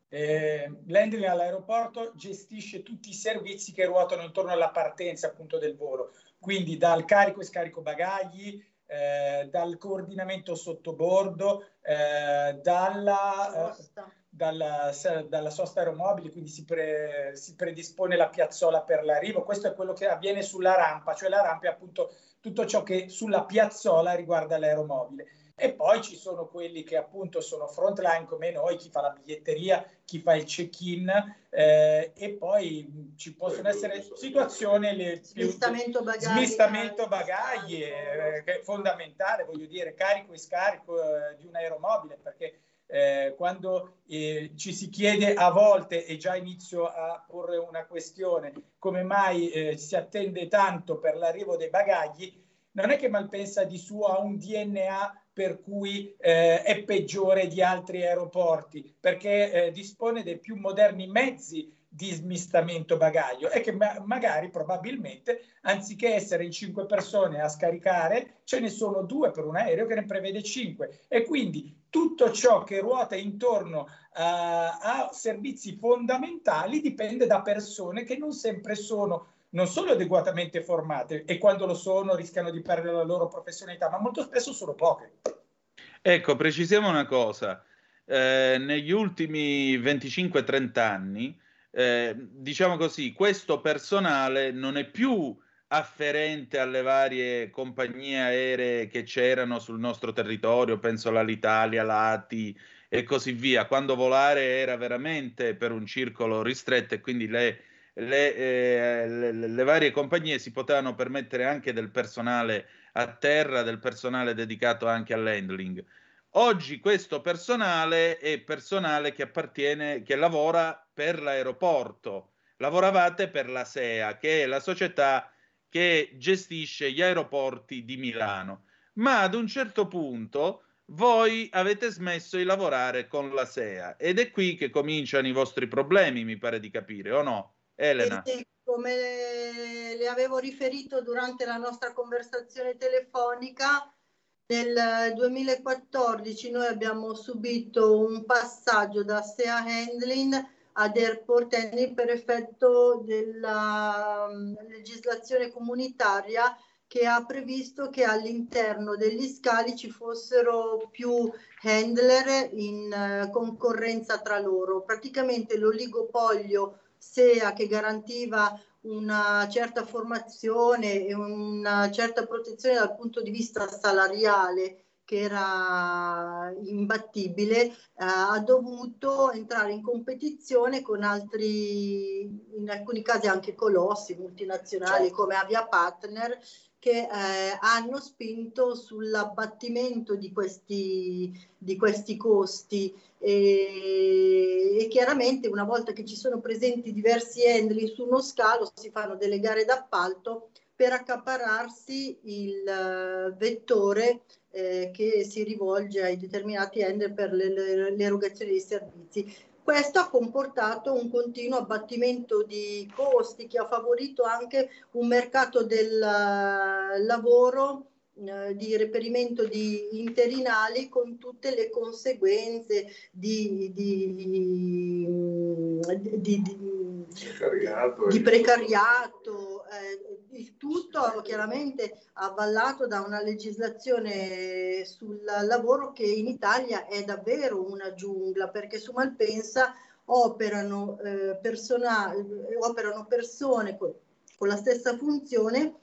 Eh, l'handling all'aeroporto gestisce tutti i servizi che ruotano intorno alla partenza appunto del volo, quindi dal carico e scarico bagagli, eh, dal coordinamento sottobordo, eh, dalla, eh, dalla, dalla, sosta aeromobile, quindi si, pre, si, predispone la piazzola per l'arrivo. Questo è quello che avviene sulla rampa, cioè la rampa è appunto tutto ciò che sulla piazzola riguarda l'aeromobile e poi ci sono quelli che appunto sono frontline come noi, chi fa la biglietteria, chi fa il check-in eh, e poi ci possono essere situazioni le più, smistamento bagagli, smistamento bagagli eh, che è fondamentale, voglio dire, carico e scarico eh, di un aeromobile perché eh, quando eh, ci si chiede a volte, e già inizio a porre una questione, come mai eh, si attende tanto per l'arrivo dei bagagli, non è che Malpensa di suo ha un DNA per cui eh, è peggiore di altri aeroporti, perché eh, dispone dei più moderni mezzi di smistamento bagaglio è che ma- magari probabilmente anziché essere in cinque persone a scaricare ce ne sono due per un aereo che ne prevede cinque. E quindi tutto ciò che ruota intorno uh, a servizi fondamentali dipende da persone che non sempre sono non solo adeguatamente formate e quando lo sono rischiano di perdere la loro professionalità, ma molto spesso sono poche. Ecco, precisiamo una cosa. Eh, negli ultimi 25-30 anni eh, diciamo così, questo personale non è più afferente alle varie compagnie aeree che c'erano sul nostro territorio, penso all'Italia, l'ATI e così via, quando volare era veramente per un circolo ristretto e quindi le, le, eh, le, le varie compagnie si potevano permettere anche del personale a terra, del personale dedicato anche all'handling. Oggi questo personale è personale che appartiene, che lavora per l'aeroporto. Lavoravate per la SEA, che è la società che gestisce gli aeroporti di Milano. Ma ad un certo punto voi avete smesso di lavorare con la SEA ed è qui che cominciano i vostri problemi, mi pare di capire, o no? Elena. Sì, come le avevo riferito durante la nostra conversazione telefonica, nel 2014 noi abbiamo subito un passaggio da SEA Handling ad Airport Handling per effetto della um, legislazione comunitaria che ha previsto che all'interno degli scali ci fossero più handler in uh, concorrenza tra loro. Praticamente l'oligopolio SEA che garantiva una certa formazione e una certa protezione dal punto di vista salariale che era imbattibile, eh, ha dovuto entrare in competizione con altri, in alcuni casi anche colossi multinazionali certo. come Avia Partner, che eh, hanno spinto sull'abbattimento di questi, di questi costi e, e, chiaramente una volta che ci sono presenti diversi handling su uno scalo si fanno delle gare d'appalto per accaparrarsi il uh, vettore eh, che si rivolge ai determinati handler per l'erogazione dei servizi. Questo ha comportato un continuo abbattimento di costi che ha favorito anche un mercato del uh, lavoro eh, di reperimento di interinali con tutte le conseguenze di, di, di, di precariato, di precariato eh, il tutto chiaramente avvallato da una legislazione sul lavoro che in Italia è davvero una giungla perché su Malpensa operano, eh, persona, operano persone con, con la stessa funzione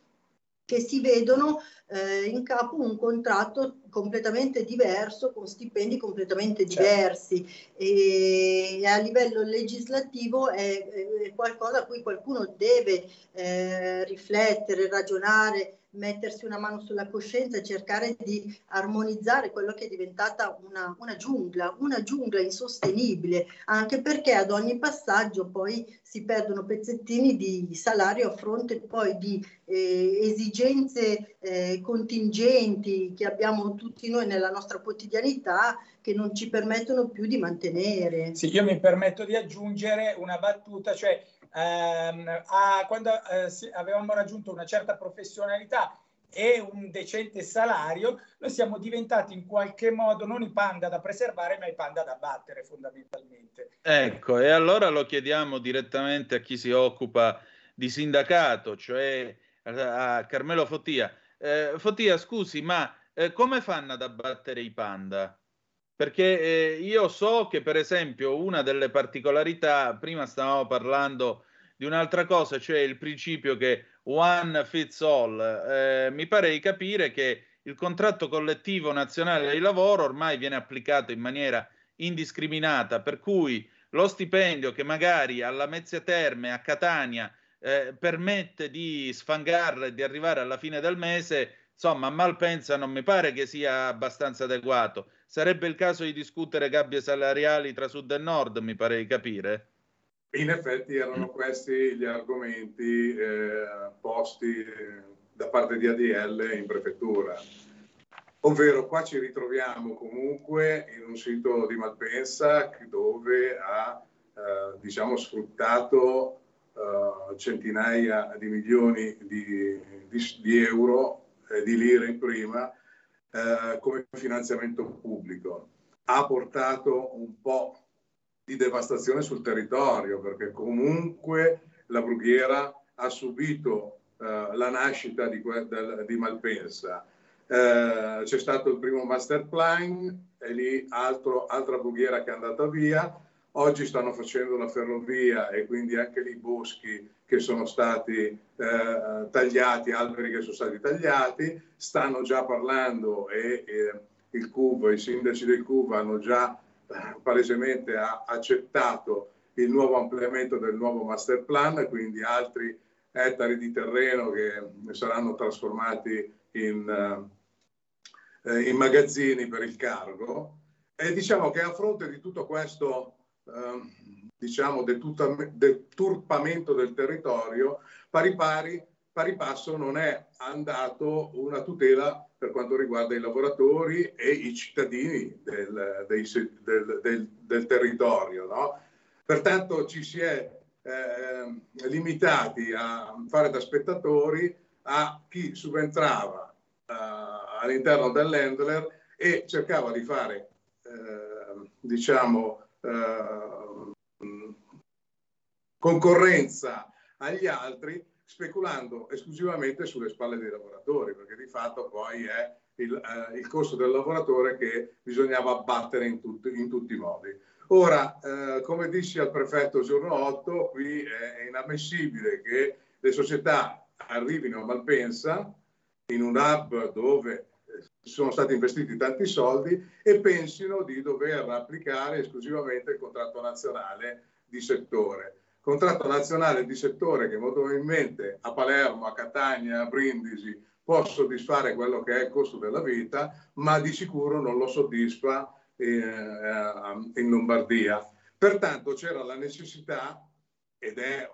che si vedono eh, in capo un contratto completamente diverso, con stipendi completamente certo. diversi e a livello legislativo è, è, qualcosa a cui qualcuno deve eh, riflettere, ragionare mettersi una mano sulla coscienza e cercare di armonizzare quello che è diventata una, una giungla, una giungla insostenibile, anche perché ad ogni passaggio poi si perdono pezzettini di salario a fronte poi di eh, esigenze eh, contingenti che abbiamo tutti noi nella nostra quotidianità che non ci permettono più di mantenere. Sì, io mi permetto di aggiungere una battuta, cioè ehm, a, quando eh, avevamo raggiunto una certa professionalità e un decente salario, noi siamo diventati in qualche modo non i panda da preservare, ma i panda da battere fondamentalmente. Ecco, e allora lo chiediamo direttamente a chi si occupa di sindacato, cioè a Carmelo Fottia. Eh, Fottia, scusi, ma eh, come fanno ad abbattere i panda? Perché eh, io so che, per esempio, una delle particolarità, prima stavamo parlando di un'altra cosa, cioè il principio che one fits all. Eh, mi pare di capire che il contratto collettivo nazionale di lavoro ormai viene applicato in maniera indiscriminata, per cui lo stipendio che magari alla Mezzia Terme a Catania eh, permette di sfangarla e di arrivare alla fine del mese insomma a Malpensa non mi pare che sia abbastanza adeguato. Sarebbe il caso di discutere gabbie salariali tra sud e nord, mi pare di capire. In effetti erano questi gli argomenti eh, posti eh, da parte di ADL in prefettura. Ovvero qua ci ritroviamo comunque in un sito di Malpensa dove ha eh, diciamo, sfruttato eh, centinaia di milioni di, di, di euro, eh, di lire in prima, eh, come finanziamento pubblico. Ha portato un po' di devastazione sul territorio perché comunque la brughiera ha subito eh, la nascita di, di Malpensa. Eh, c'è stato il primo master plan e lì altro, altra brughiera che è andata via. Oggi stanno facendo la ferrovia e quindi anche lì boschi che sono stati eh, tagliati, alberi che sono stati tagliati, stanno già parlando e, e il CUV, i sindaci del CUV hanno già eh, palesemente accettato il nuovo ampliamento del nuovo master plan, quindi altri ettari di terreno che saranno trasformati in, eh, in magazzini per il cargo. E diciamo che a fronte di tutto questo diciamo, deturpamento del territorio, pari pari, pari passo non è andato una tutela per quanto riguarda i lavoratori e i cittadini del, dei, del, del, del territorio. No? Pertanto ci si è eh, limitati a fare da spettatori a chi subentrava eh, all'interno dell'Endler e cercava di fare, eh, diciamo, eh, concorrenza agli altri speculando esclusivamente sulle spalle dei lavoratori, perché di fatto poi è il, eh, il costo del lavoratore che bisognava abbattere in, tut- in tutti i modi. Ora, eh, come dissi al prefetto giorno 8, qui è inammissibile che le società arrivino a Malpensa in un hub dove sono stati investiti tanti soldi e pensino di dover applicare esclusivamente il contratto nazionale di settore. Contratto nazionale di settore che molto probabilmente a Palermo, a Catania, a Brindisi può soddisfare quello che è il costo della vita, ma di sicuro non lo soddisfa in, eh, in Lombardia. Pertanto c'era la necessità, ed è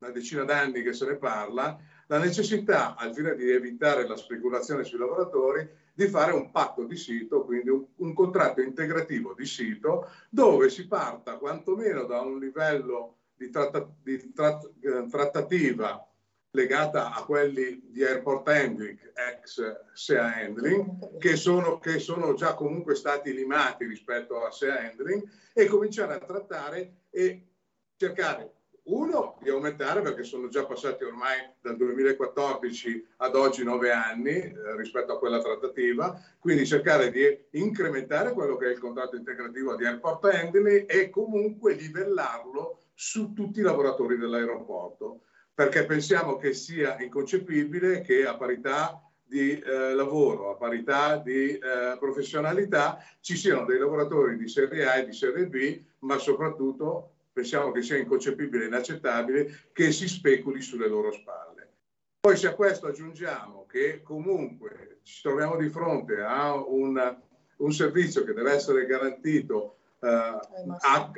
una decina d'anni che se ne parla, la necessità, al fine di evitare la speculazione sui lavoratori, di fare un patto di sito, quindi un, un contratto integrativo di sito, dove si parta quantomeno da un livello di, tratta, di tratt, eh, trattativa legata a quelli di Airport Handling, ex SEA Handling, che sono, che sono, già comunque stati limati rispetto a SEA Handling, e cominciare a trattare e cercare uno, di aumentare perché sono già passati ormai dal 2014 ad oggi nove anni eh, rispetto a quella trattativa, quindi cercare di incrementare quello che è il contratto integrativo di airport handling e comunque livellarlo su tutti i lavoratori dell'aeroporto, perché pensiamo che sia inconcepibile che a parità di eh, lavoro, a parità di eh, professionalità, ci siano dei lavoratori di serie A e di serie B, ma soprattutto pensiamo che sia inconcepibile e inaccettabile che si speculi sulle loro spalle. Poi se a questo aggiungiamo che comunque ci troviamo di fronte a un, un servizio che deve essere garantito eh,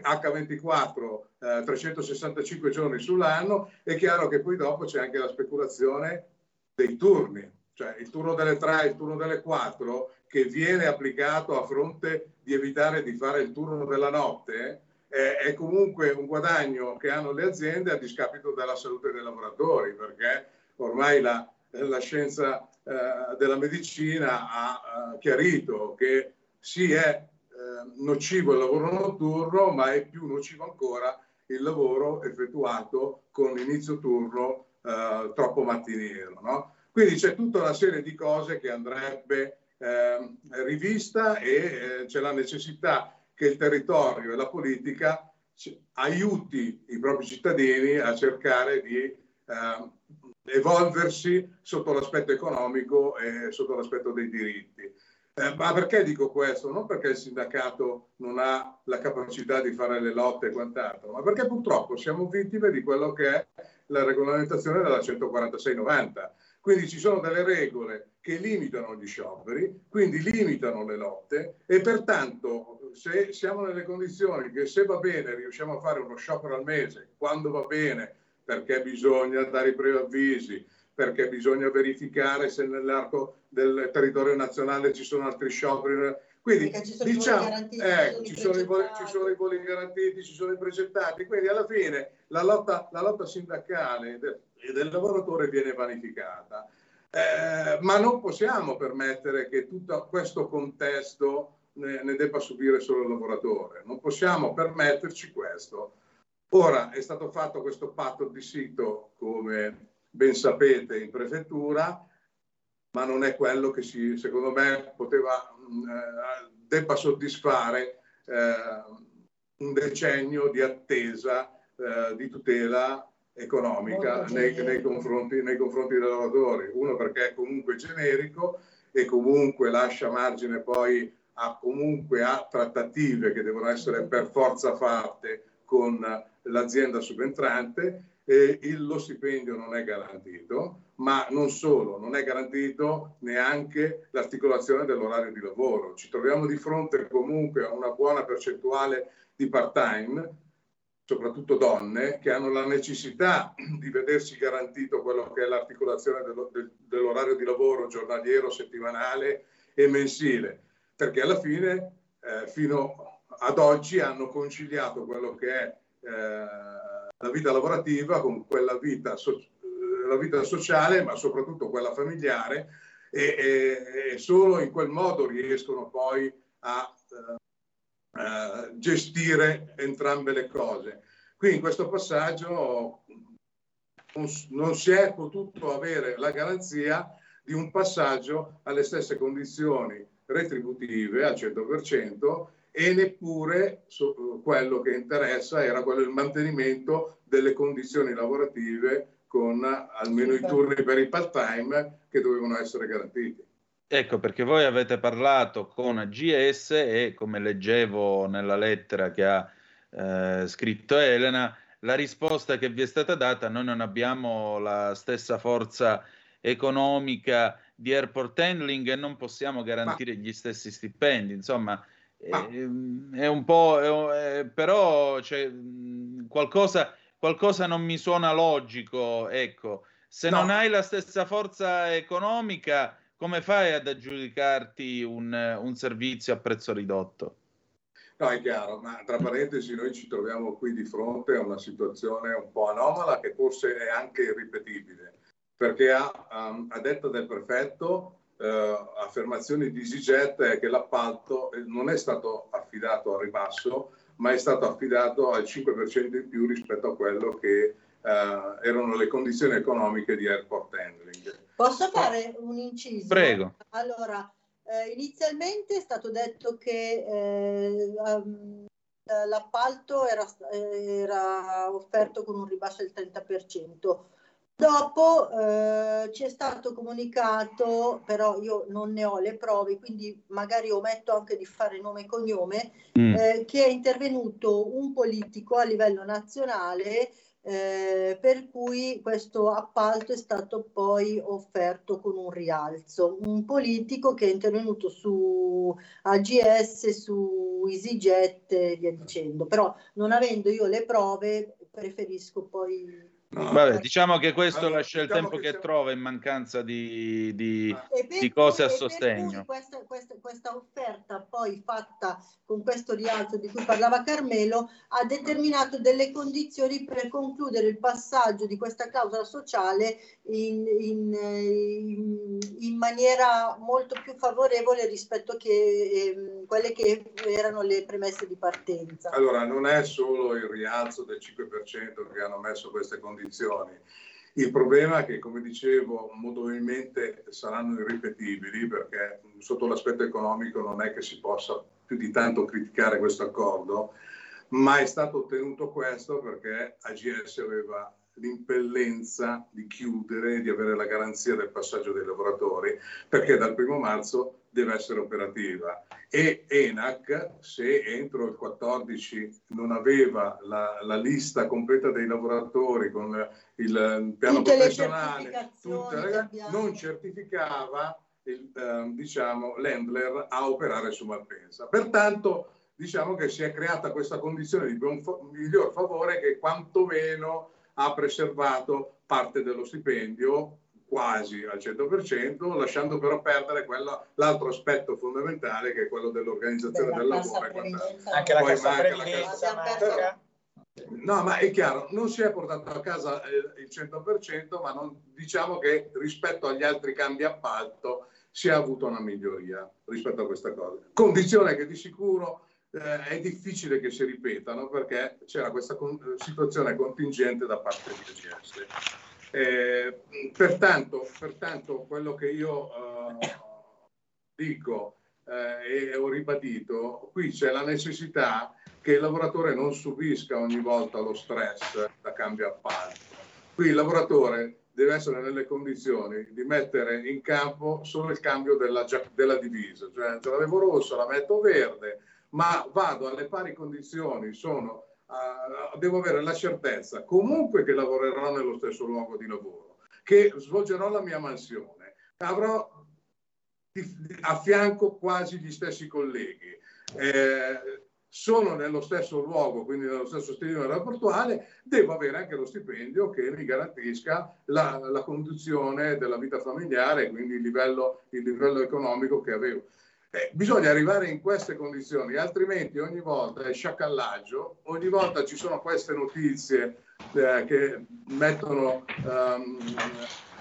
H24 eh, 365 giorni sull'anno, è chiaro che poi dopo c'è anche la speculazione dei turni, cioè il turno delle 3 il turno delle 4 che viene applicato a fronte di evitare di fare il turno della notte eh, è comunque un guadagno che hanno le aziende a discapito della salute dei lavoratori, perché ormai la, la scienza eh, della medicina ha eh, chiarito che sì è eh, nocivo il lavoro notturno, ma è più nocivo ancora il lavoro effettuato con inizio turno eh, troppo mattiniero. No? Quindi c'è tutta una serie di cose che andrebbe eh, rivista e eh, c'è la necessità che il territorio e la politica aiuti i propri cittadini a cercare di eh, evolversi sotto l'aspetto economico e sotto l'aspetto dei diritti. Eh, ma perché dico questo? Non perché il sindacato non ha la capacità di fare le lotte e quant'altro, ma perché purtroppo siamo vittime di quello che è la regolamentazione della 146-90 Quindi ci sono delle regole che limitano gli scioperi, quindi limitano le lotte e pertanto se siamo nelle condizioni che se va bene riusciamo a fare uno sciopero al mese, quando va bene, perché bisogna dare i preavvisi, perché bisogna verificare se nell'arco del territorio nazionale ci sono altri scioperi. Quindi ci sono i diciamo, eh, ci ci, sono i i voli, ci sono i voli garantiti, ci sono i progettati, quindi alla fine la lotta, la lotta sindacale del, del lavoratore viene vanificata. Eh, ma non possiamo permettere che tutto questo contesto ne, ne debba subire solo il lavoratore, non possiamo permetterci questo. Ora è stato fatto questo patto di sito, come ben sapete, in prefettura, ma non è quello che si, secondo me poteva, mh, eh, debba soddisfare eh, un decennio di attesa eh, di tutela economica nei, nei confronti, nei confronti dei lavoratori. Uno perché è comunque generico e comunque lascia margine poi a, comunque a trattative che devono essere per forza fatte con l'azienda subentrante. E il- lo stipendio non è garantito, ma non solo, non è garantito neanche l'articolazione dell'orario di lavoro. Ci troviamo di fronte comunque a una buona percentuale di part-time, soprattutto donne, che hanno la necessità di vedersi garantito quello che è l'articolazione dello- del- dell'orario di lavoro giornaliero, settimanale e mensile, perché alla fine, eh, fino ad oggi, hanno conciliato quello che è eh, la vita lavorativa con quella vita, so- eh, la vita sociale, ma soprattutto quella familiare, e, e- e solo in quel modo riescono poi a eh, gestire entrambe le cose. Qui in questo passaggio non si è potuto avere la garanzia di un passaggio alle stesse condizioni retributive al 100% e neppure so- quello che interessa era quello del mantenimento delle condizioni lavorative con almeno i turni per i part-time che dovevano essere garantiti. Ecco perché voi avete parlato con AGS e come leggevo nella lettera che ha eh, scritto Elena, la risposta che vi è stata data, noi non abbiamo la stessa forza economica di airport handling e non possiamo garantire gli stessi stipendi, insomma ehm, è un po', è è- però cioè, qualcosa, qualcosa non mi suona logico, ecco, se No. non hai la stessa forza economica, come fai ad aggiudicarti un, un servizio a prezzo ridotto? No, è chiaro, ma tra parentesi noi ci troviamo qui di fronte a una situazione un po' anomala che forse è anche irripetibile, perché a, a, a detta del prefetto, eh, affermazioni di EasyJet è che l'appalto eh, non è stato affidato a ribasso, ma è stato affidato al 5% in più rispetto a quello che eh, erano le condizioni economiche di airport handling. Posso fare un inciso? Prego. Allora, eh, inizialmente è stato detto che eh, um, l'appalto era, era offerto con un ribasso del 30%. Dopo eh, ci è stato comunicato, però io non ne ho le prove, quindi magari ometto anche di fare nome e cognome, Mm. eh, che è intervenuto un politico a livello nazionale eh, per cui questo appalto è stato poi offerto con un rialzo. Un politico che è intervenuto su AGS, su EasyJet e via dicendo, però non avendo io le prove preferisco poi... Vabbè, diciamo che questo Allora, lascia il diciamo tempo che che trova in mancanza di, di- per di cose a sostegno. questa, questa- questa offerta poi fatta con questo rialzo di cui parlava Carmelo ha determinato delle condizioni per concludere il passaggio di questa clausola sociale in, in, eh, in- in maniera molto più favorevole rispetto che ehm, quelle che erano le premesse di partenza. Allora, non è solo il rialzo del 5% che hanno messo queste condizioni. Il problema è che, come dicevo, molto probabilmente saranno irripetibili perché sotto l'aspetto economico non è che si possa più di tanto criticare questo accordo, ma è stato ottenuto questo perché AGS aveva l'impellenza di chiudere, di avere la garanzia del passaggio dei lavoratori, perché dal primo marzo deve essere operativa. E ENAC, se entro il 14 non aveva la, la lista completa dei lavoratori con il piano Tutte le professionale, tutte, non certificava il, ehm, diciamo, l'handler a operare su Malpensa. Pertanto diciamo che si è creata questa condizione di buon miglior favore che quantomeno ha preservato parte dello stipendio quasi al 100%, lasciando però perdere quello- l'altro aspetto fondamentale che è quello dell'organizzazione del lavoro. Anche la Poi cassa previdenza cassa- manca. No, ma è chiaro, non si è portato a casa eh, il 100%, ma non- diciamo che rispetto agli altri cambi appalto si è avuto una miglioria rispetto a questa cosa. Condizione che di sicuro eh, è difficile che si ripetano perché c'era questa con- situazione contingente da parte di AGS. Eh, pertanto, pertanto, quello che io eh, dico eh, e ho ribadito, qui c'è la necessità che il lavoratore non subisca ogni volta lo stress da cambio appalto. Qui il lavoratore deve essere nelle condizioni di mettere in campo solo il cambio della, della divisa, cioè ce l'avevo rossa, la metto verde, ma vado alle pari condizioni, sono, ah, devo avere la certezza comunque che lavorerò nello stesso luogo di lavoro, che svolgerò la mia mansione, avrò a fianco quasi gli stessi colleghi. Eh, sono nello stesso luogo, quindi nello stesso stile aeroportuale, devo avere anche lo stipendio che mi garantisca la, la conduzione della vita familiare, quindi il livello, il livello economico che avevo. Eh, bisogna arrivare in queste condizioni, altrimenti ogni volta è sciacallaggio, ogni volta ci sono queste notizie eh, che mettono ehm,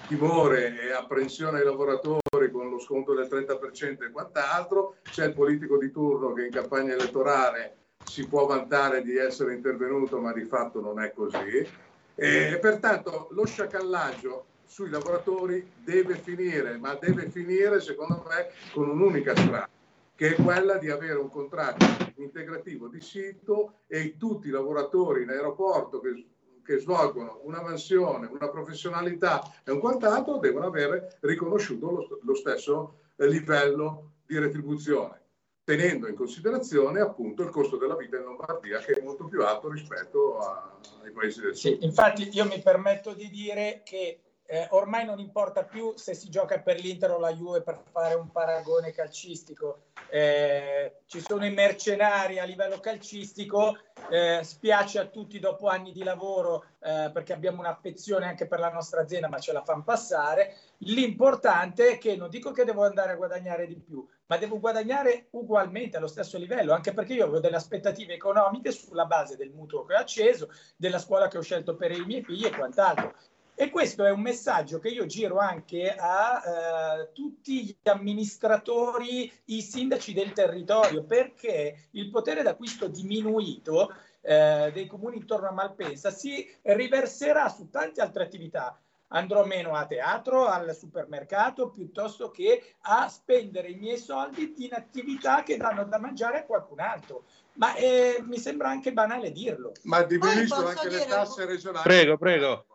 timore e apprensione ai lavoratori con lo sconto del 30% e quant'altro, c'è il politico di turno che in campagna elettorale si può vantare di essere intervenuto, ma di fatto non è così. E pertanto lo sciacallaggio sui lavoratori deve finire, ma deve finire secondo me con un'unica strada, che è quella di avere un contratto integrativo di sito e tutti i lavoratori in aeroporto che che svolgono una mansione, una professionalità e un quant'altro devono avere riconosciuto lo, lo stesso eh, livello di retribuzione, tenendo in considerazione appunto il costo della vita in Lombardia che è molto più alto rispetto a- ai paesi del sud. Sì, infatti io mi permetto di dire che eh, ormai non importa più se si gioca per l'Inter o la Juve per fare un paragone calcistico. Eh, ci sono i mercenari a livello calcistico, eh, spiace a tutti dopo anni di lavoro eh, perché abbiamo un'affezione anche per la nostra azienda, ma ce la fanno passare. L'importante è che non dico che devo andare a guadagnare di più, ma devo guadagnare ugualmente allo stesso livello, anche perché io avevo delle aspettative economiche sulla base del mutuo che ho acceso, della scuola che ho scelto per i miei figli e quant'altro. E questo è un messaggio che io giro anche a eh, tutti gli amministratori, i sindaci del territorio, perché il potere d'acquisto diminuito eh, dei comuni intorno a Malpensa si riverserà su tante altre attività. Andrò meno a teatro, al supermercato, piuttosto che a spendere i miei soldi in attività che danno da mangiare a qualcun altro. Ma eh, mi sembra anche banale dirlo. Ma diminuiscono anche le dire- tasse regionali. Prego, prego.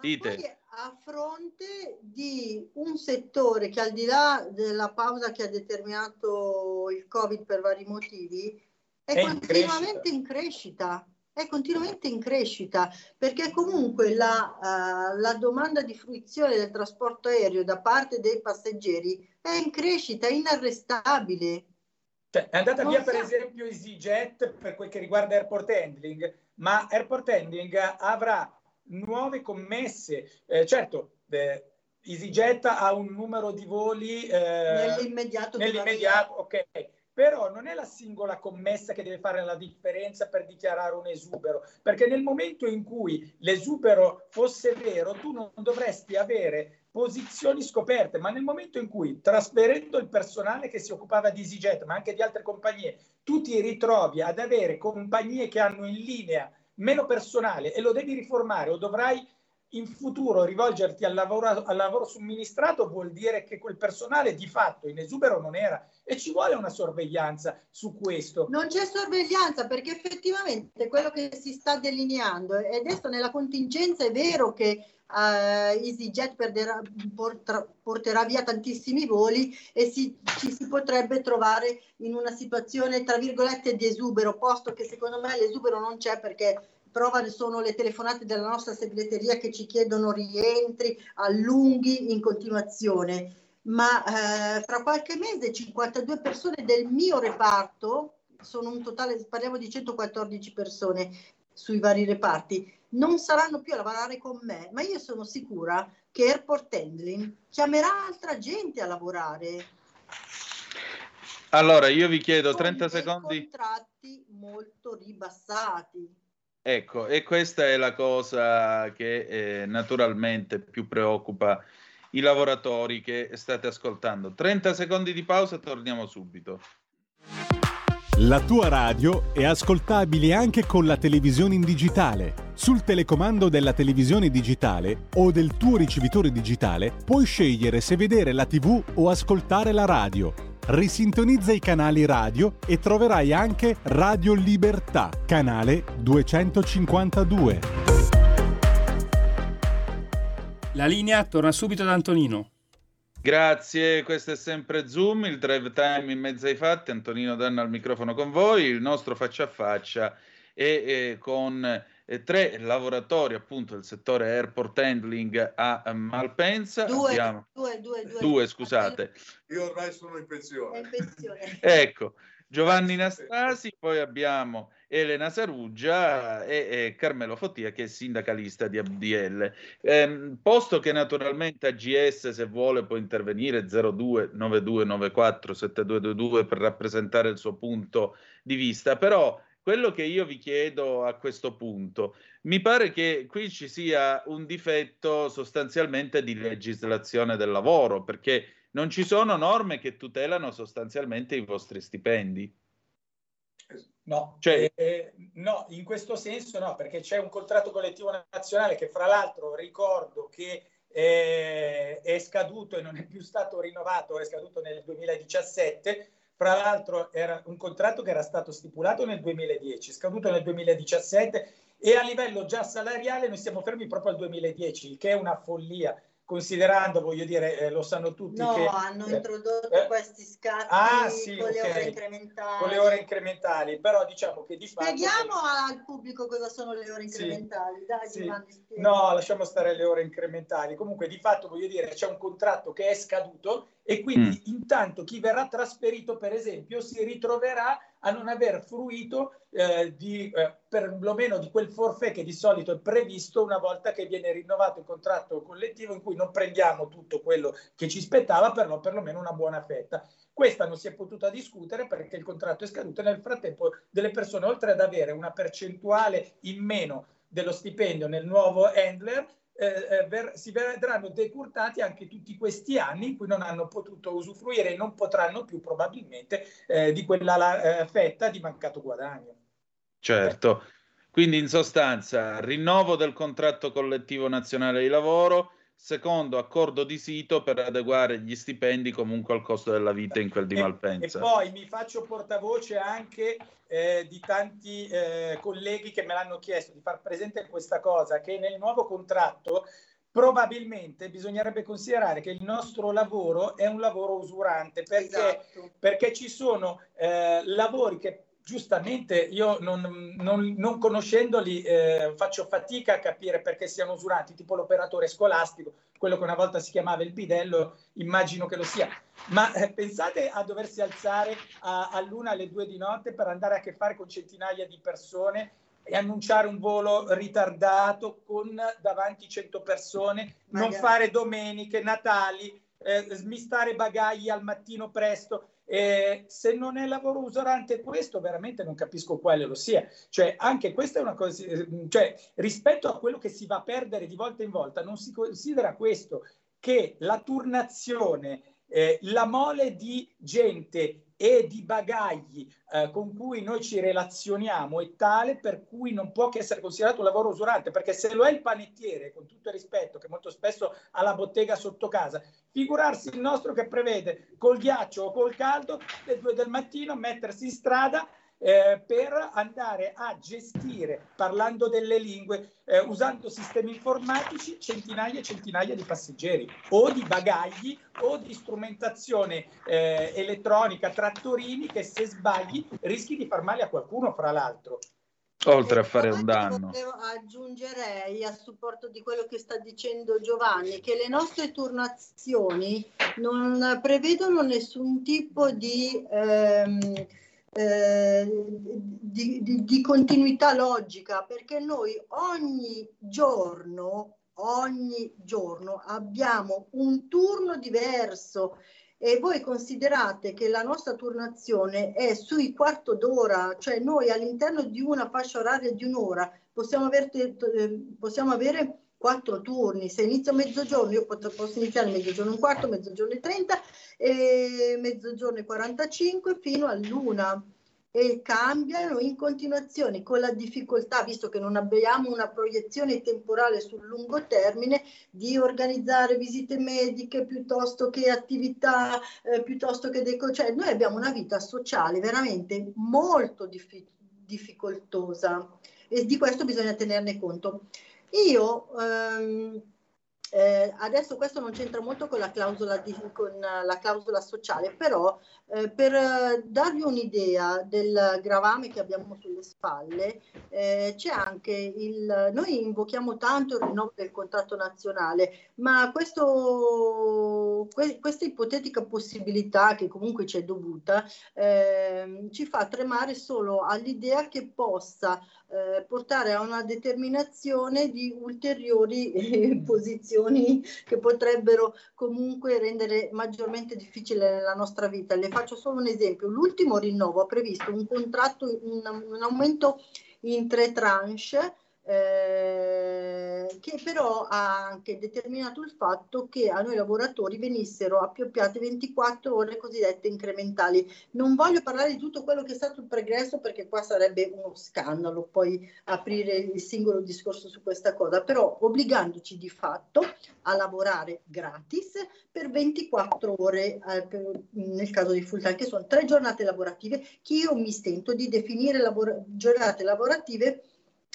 Dite. a fronte di un settore che al di là della pausa che ha determinato il Covid per vari motivi, è, È in continuamente in crescita. È continuamente in crescita perché comunque la, eh, la domanda di fruizione del trasporto aereo da parte dei passeggeri è in crescita, è inarrestabile. Cioè, è andata Non via per so- esempio EasyJet per quel che riguarda Airport Handling, ma Airport Handling avrà nuove commesse. Eh, certo, eh, EasyJet ha un numero di voli eh, Nell'immediato nell'immediato, ok, però non è la singola commessa che deve fare la differenza per dichiarare un esubero, perché nel momento in cui l'esubero fosse vero, tu non dovresti avere posizioni scoperte, ma nel momento in cui trasferendo il personale che si occupava di EasyJet, ma anche di altre compagnie, tu ti ritrovi ad avere compagnie che hanno in linea meno personale e lo devi riformare o dovrai in futuro rivolgerti al lavoro, al lavoro somministrato vuol dire che quel personale di fatto in esubero non era e ci vuole una sorveglianza su questo. Non c'è sorveglianza perché effettivamente quello che si sta delineando e adesso nella contingenza è vero che uh, EasyJet perderà, porterà, porterà via tantissimi voli e si, ci si potrebbe trovare in una situazione tra virgolette di esubero, posto che secondo me l'esubero non c'è perché prova sono le telefonate della nostra segreteria che ci chiedono rientri allunghi in continuazione. Ma eh, fra qualche mese 52 persone del mio reparto, sono un totale, parliamo di 114 persone sui vari reparti, non saranno più a lavorare con me, ma io sono sicura che Airport Handling chiamerà altra gente a lavorare. Allora, io vi chiedo 30 secondi. contratti molto ribassati. Ecco, e questa è la cosa che eh, naturalmente più preoccupa i lavoratori che state ascoltando. 30 secondi di pausa torniamo subito. La tua radio è ascoltabile anche con la televisione in digitale. Sul telecomando della televisione digitale o del tuo ricevitore digitale puoi scegliere se vedere la TV o ascoltare la radio risintonizza i canali radio e troverai anche Radio Libertà, canale 252. La linea torna subito da Antonino. Grazie, questo è sempre Zoom, il drive time in mezzo ai fatti. Antonino Danna al microfono con voi, il nostro faccia a faccia e, e con eh, tre lavoratori appunto del settore airport handling a Malpensa. Due, Abbiamo... due, due, due, due, scusate. Io ormai sono in pensione. in pensione. ecco, Giovanni Nastasi, poi abbiamo Elena Saruggia e, e, Carmelo Fottia che è sindacalista di ABDL. Eh, posto che naturalmente AGS se vuole può intervenire 02 9294 7222 per rappresentare il suo punto di vista, però quello che io vi chiedo a questo punto, mi pare che qui ci sia un difetto sostanzialmente di legislazione del lavoro, perché non ci sono norme che tutelano sostanzialmente i vostri stipendi. No, cioè, eh, no, in questo senso no, perché c'è un contratto collettivo nazionale che fra l'altro ricordo che eh, è scaduto e non è più stato rinnovato, è scaduto nel 2017 fra l'altro era un contratto che era stato stipulato nel 2010, scaduto nel 2017 e a livello già salariale noi siamo fermi proprio al 2010, il che è una follia considerando, voglio dire, eh, lo sanno tutti no, che... hanno eh, introdotto eh, questi scatti ah, sì, con okay. le ore incrementali. Con le ore incrementali, però diciamo che di fatto... Spieghiamo al pubblico cosa sono le ore incrementali. Sì, Dai, sì. Giovanni, no, lasciamo stare le ore incrementali. Comunque, di fatto, voglio dire, c'è un contratto che è scaduto e quindi mm. intanto chi verrà trasferito, per esempio, si ritroverà a non aver fruito eh, di, eh, perlomeno di quel forfè che di solito è previsto una volta che viene rinnovato il contratto collettivo in cui non prendiamo tutto quello che ci spettava, però perlomeno una buona fetta. Questa non si è potuta discutere perché il contratto è scaduto e nel frattempo delle persone, oltre ad avere una percentuale in meno dello stipendio nel nuovo handler, eh, ver- si vedranno decurtati anche tutti questi anni in cui non hanno potuto usufruire e non potranno più probabilmente eh, di quella la, eh, fetta di mancato guadagno. Certo, quindi in sostanza rinnovo del contratto collettivo nazionale di lavoro, secondo accordo di sito per adeguare gli stipendi comunque al costo della vita in quel di Malpensa. E, e poi mi faccio portavoce anche eh, di tanti eh, colleghi che me l'hanno chiesto di far presente questa cosa, che nel nuovo contratto probabilmente bisognerebbe considerare che il nostro lavoro è un lavoro usurante perché, esatto. perché ci sono eh, lavori che giustamente io non, non, non conoscendoli eh, faccio fatica a capire perché siano usuranti, tipo l'operatore scolastico, quello che una volta si chiamava il bidello, immagino che lo sia. Ma eh, pensate a doversi alzare a, all'una, alle due di notte per andare a che fare con centinaia di persone e annunciare un volo ritardato con davanti 100 persone, Magari. non fare domeniche, Natali, eh, smistare bagagli al mattino presto. Eh, se non è lavoro usurante questo, veramente non capisco quale lo sia. Cioè, anche questa è una cosa, cioè, rispetto a quello che si va a perdere di volta in volta, non si considera questo, che la turnazione eh, la mole di gente e di bagagli eh, con cui noi ci relazioniamo è tale per cui non può che essere considerato un lavoro usurante, perché se lo è il panettiere, con tutto il rispetto, che molto spesso ha la bottega sotto casa, figurarsi il nostro che prevede col ghiaccio o col caldo le due del mattino mettersi in strada eh, per andare a gestire, parlando delle lingue, eh, usando sistemi informatici, centinaia e centinaia di passeggeri o di bagagli o di strumentazione eh, elettronica, trattorini che se sbagli rischi di far male a qualcuno, fra l'altro. Oltre a fare un danno. Aggiungerei a supporto di quello che sta dicendo Giovanni che le nostre turnazioni non prevedono nessun tipo di ehm, eh, di, di, di continuità logica, perché noi ogni giorno, ogni giorno abbiamo un turno diverso. E voi considerate che la nostra turnazione è sui quarto d'ora, cioè noi all'interno di una fascia oraria di un'ora possiamo, aver, eh, possiamo avere quattro turni. Se inizio a mezzogiorno, io posso iniziare mezzogiorno un quarto, mezzogiorno e 30 e mezzogiorno e 45 fino all'una e cambiano in continuazione con la difficoltà, visto che non abbiamo una proiezione temporale sul lungo termine, di organizzare visite mediche piuttosto che attività, eh, piuttosto che deco- cioè noi abbiamo una vita sociale veramente molto diffi- difficoltosa e di questo bisogna tenerne conto. Io ehm, eh, adesso questo non c'entra molto con la clausola, di, con la clausola sociale, però eh, per eh, darvi un'idea del gravame che abbiamo sulle spalle, eh, c'è anche il... Noi invochiamo tanto il rinnovo del contratto nazionale, ma questo, que, questa ipotetica possibilità, che comunque ci è dovuta, ehm, ci fa tremare solo all'idea che possa eh, portare a una determinazione di ulteriori eh, <laughs> posizioni che potrebbero comunque rendere maggiormente difficile la nostra vita. Le faccio solo un esempio. L'ultimo rinnovo ha previsto un contratto, un, un aumento in tre tranche eh, che però ha anche determinato il fatto che a noi lavoratori venissero appioppiate 24 ore cosiddette incrementali. Non voglio parlare di tutto quello che è stato il pregresso perché qua sarebbe uno scandalo poi aprire il singolo discorso su questa cosa, però obbligandoci di fatto a lavorare gratis per 24 ore eh, per, nel caso di full time, che sono tre giornate lavorative che io mi stento di definire lavora- giornate lavorative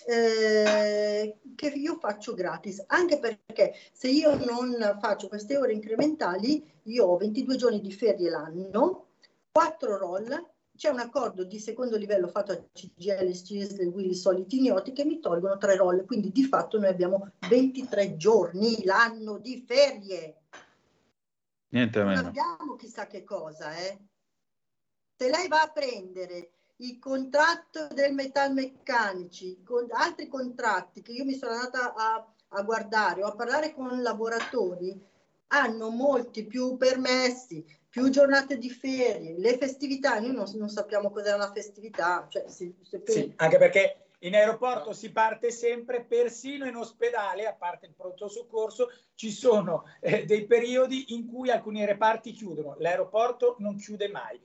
eh, che io faccio gratis, anche perché se io non faccio queste ore incrementali, io ho 22 giorni di ferie l'anno, 4 roll, c'è un accordo di secondo livello fatto a CGL, CISL, Willy, Soliti Ignoti che mi tolgono 3 roll, quindi di fatto noi abbiamo 23 giorni l'anno di ferie. Niente non meno. abbiamo chissà che cosa, eh. Se lei va a prendere il contratto del metalmeccanici, con altri contratti che io mi sono andata a, a guardare o a parlare con lavoratori, hanno molti più permessi, più giornate di ferie, le festività, noi non, non sappiamo cos'è una festività. Cioè, se, se per... Sì, anche perché in aeroporto si parte sempre, persino in ospedale, a parte il pronto soccorso, ci sono eh, dei periodi in cui alcuni reparti chiudono. L'aeroporto non chiude mai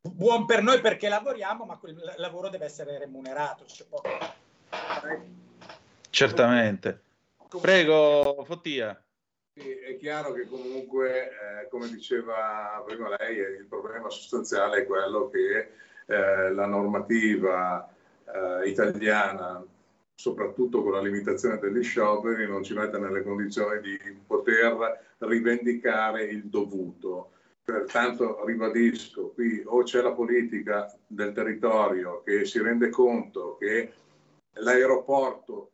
buon per noi perché lavoriamo, ma quel lavoro deve essere remunerato. Certamente. Prego, Fottia. È chiaro che comunque, eh, come diceva prima lei, il problema sostanziale è quello che eh, la normativa eh, italiana, soprattutto con la limitazione degli scioperi, non ci mette nelle condizioni di poter rivendicare il dovuto. Pertanto ribadisco, qui o c'è la politica del territorio che si rende conto che l'aeroporto,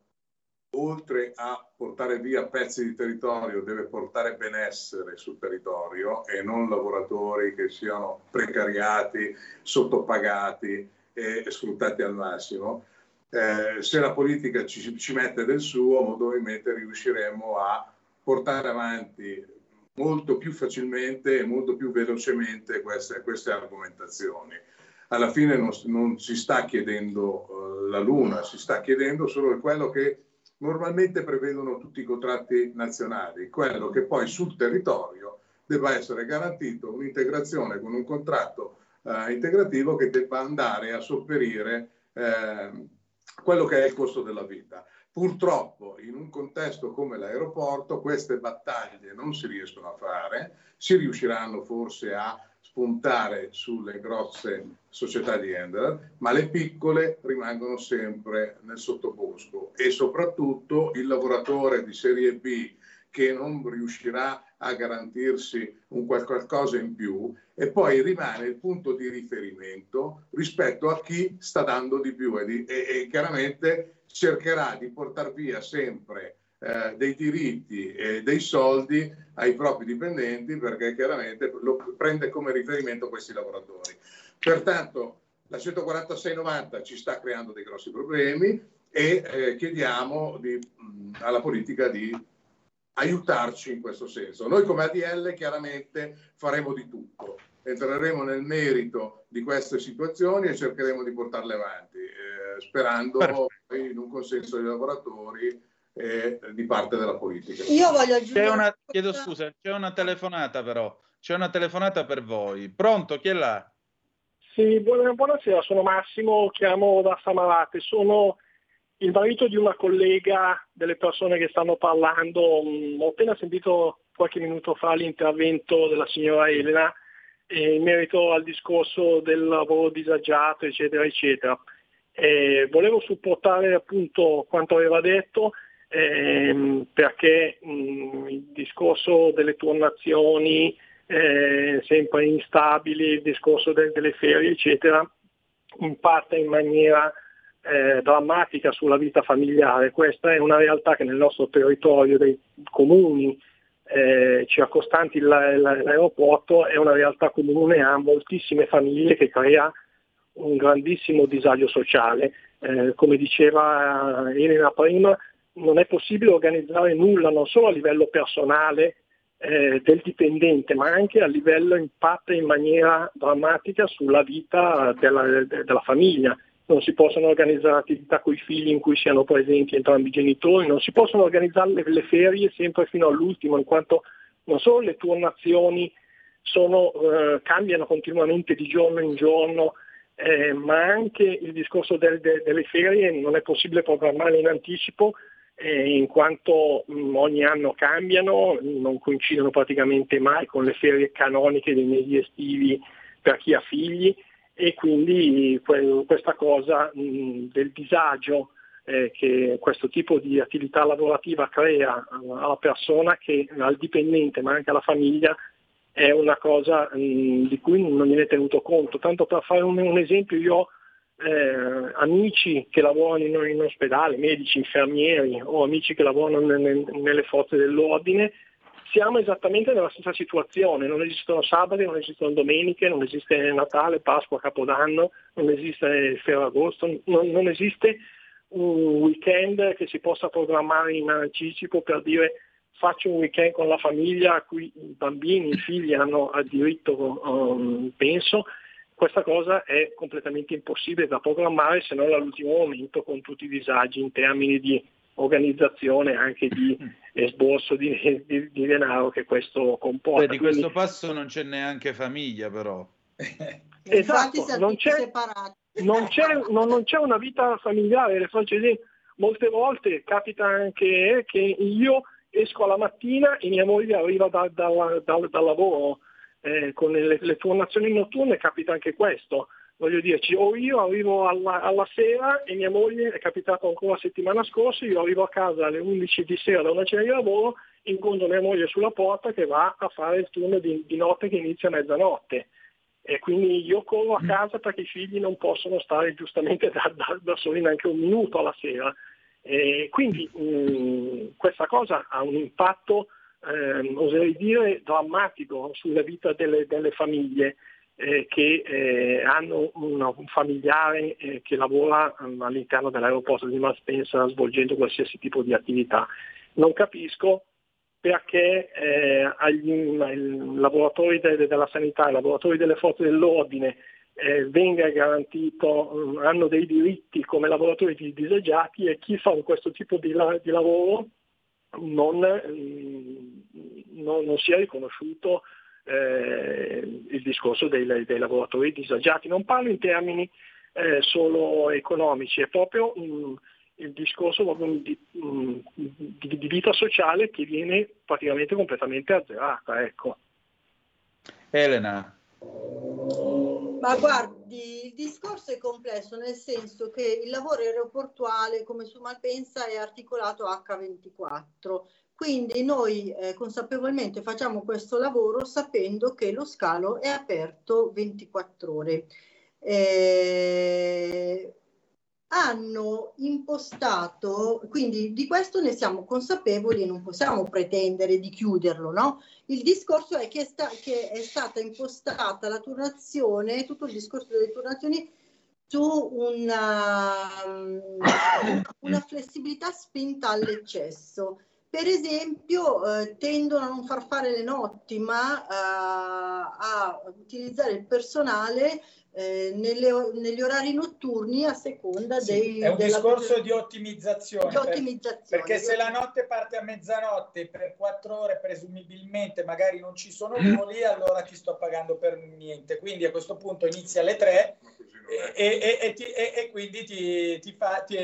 oltre a portare via pezzi di territorio, deve portare benessere sul territorio e non lavoratori che siano precariati, sottopagati e sfruttati al massimo. Eh, se la politica ci, ci mette del suo, probabilmente riusciremo a portare avanti molto più facilmente e molto più velocemente queste, queste argomentazioni. Alla fine non, non si sta chiedendo uh, la Luna, si sta chiedendo solo quello che normalmente prevedono tutti i contratti nazionali, quello che poi sul territorio debba essere garantito un'integrazione con un contratto eh, integrativo che debba andare a sopperire eh, quello che è il costo della vita. Purtroppo in un contesto come l'aeroporto queste battaglie non si riescono a fare, si riusciranno forse a spuntare sulle grosse società di handler, ma le piccole rimangono sempre nel sottobosco e soprattutto il lavoratore di serie B che non riuscirà a garantirsi un qualcosa in più e poi rimane il punto di riferimento rispetto a chi sta dando di più e, di, e, e chiaramente cercherà di portare via sempre eh, dei diritti e dei soldi ai propri dipendenti perché chiaramente lo prende come riferimento questi lavoratori. Pertanto la 146-90 ci sta creando dei grossi problemi e eh, chiediamo di, alla politica di aiutarci in questo senso. Noi come ADL chiaramente faremo di tutto, entreremo nel merito di queste situazioni e cercheremo di portarle avanti, eh, sperando Perfetto. in un consenso dei lavoratori e di parte della politica. Io voglio aggiungere... C'è una, chiedo scusa, c'è una telefonata però, c'è una telefonata per voi. Pronto, chi è là? Sì, buonasera, sono Massimo, chiamo da Samarate, sono il marito di una collega delle persone che stanno parlando, mm, ho appena sentito qualche minuto fa l'intervento della signora Elena eh, in merito al discorso del lavoro disagiato, eccetera, eccetera. Eh, volevo supportare appunto quanto aveva detto ehm, perché mh, mm, il discorso delle turnazioni eh, sempre instabili, il discorso de- delle ferie, eccetera, impatta in maniera eh, drammatica sulla vita familiare. Questa è una realtà che nel nostro territorio dei comuni eh, circostanti l'aeroporto è una realtà comune a moltissime famiglie che crea un grandissimo disagio sociale. Eh, come diceva Elena prima, non è possibile organizzare nulla non solo a livello personale eh, del dipendente, ma anche a livello impatta in maniera drammatica sulla vita della, della famiglia non si possono organizzare attività con i figli in cui siano presenti entrambi i genitori, non si possono organizzare le, le ferie sempre fino all'ultimo, in quanto non solo le turnazioni sono, eh, cambiano continuamente di giorno in giorno, eh, ma anche il discorso del, de, delle ferie non è possibile programmare in anticipo eh, in quanto mh, mm, ogni anno cambiano, non coincidono praticamente mai con le ferie canoniche dei mesi estivi per chi ha figli e quindi questa cosa mh, del disagio eh, che questo tipo di attività lavorativa crea alla persona, che, al dipendente ma anche alla famiglia, è una cosa mh, di cui non viene tenuto conto. Tanto per fare un, un esempio, io ho eh, amici che lavorano in, in, ospedale, medici, infermieri o amici che lavorano nelle, nelle forze dell'ordine siamo esattamente nella stessa situazione, non esistono sabati, non esistono domeniche, non esiste Natale, Pasqua, Capodanno, non esiste Ferragosto, non, non esiste un weekend che si possa programmare in anticipo per dire faccio un weekend con la famiglia a cui i bambini, i figli hanno diritto, um, penso, questa cosa è completamente impossibile da programmare se non all'ultimo momento con tutti i disagi in termini di organizzazione anche di esborso di, di, di denaro che questo comporta. Beh, di Quindi... questo passo non c'è neanche famiglia però. <laughs> esatto, non c'è, non, c'è, non, non c'è, una vita familiare, le vedere, molte volte capita anche che io esco alla mattina e mia moglie arriva da, da, da, dal lavoro, eh, con le, le turnazioni notturne capita anche questo voglio dirci, o io arrivo alla, alla, sera e mia moglie, è capitato ancora la settimana scorsa, io arrivo a casa alle 11 di sera da una cena di lavoro, incontro mia moglie sulla porta che va a fare il turno di, di notte che inizia a mezzanotte. E quindi io corro a mm. casa perché i figli non possono stare giustamente da, da, da soli neanche un minuto alla sera. E quindi mh, mm, questa cosa ha un impatto, eh, oserei dire, drammatico sulla vita delle, delle famiglie eh, che eh, hanno un, un familiare eh, che lavora um, all'interno dell'aeroporto di Malpensa svolgendo qualsiasi tipo di attività. Non capisco perché eh, agli lavoratori de, della sanità, ai lavoratori delle forze dell'ordine eh, venga garantito, um, hanno dei diritti come lavoratori disagiati e chi fa questo tipo di, la, di lavoro non, non, non sia riconosciuto eh, il discorso dei, dei, lavoratori disagiati. Non parlo in termini eh, solo economici, è proprio mh, il discorso di, mh, di, di, vita sociale che viene praticamente completamente azzerata. Ecco. Elena. Ma guardi, il discorso è complesso nel senso che il lavoro aeroportuale, come su Malpensa, è articolato H24. Quindi noi eh, consapevolmente facciamo questo lavoro sapendo che lo scalo è aperto 24 ore. Eh, hanno impostato, quindi di questo ne siamo consapevoli e non possiamo pretendere di chiuderlo, no? Il discorso è che è, sta, che è stata impostata la turnazione, tutto il discorso delle turnazioni su una, una flessibilità spinta all'eccesso. Per esempio, eh, tendono a non far fare le notti, ma eh, a utilizzare il personale eh, nelle, negli orari notturni a seconda sì, dei... È un discorso di ottimizzazione. Di ottimizzazione per, perché se la notte parte a mezzanotte per quattro ore presumibilmente magari non ci sono voli, allora ti sto pagando per niente. Quindi a questo punto inizia alle tre e, e, e, ti, e, quindi ti, ti fa, ti,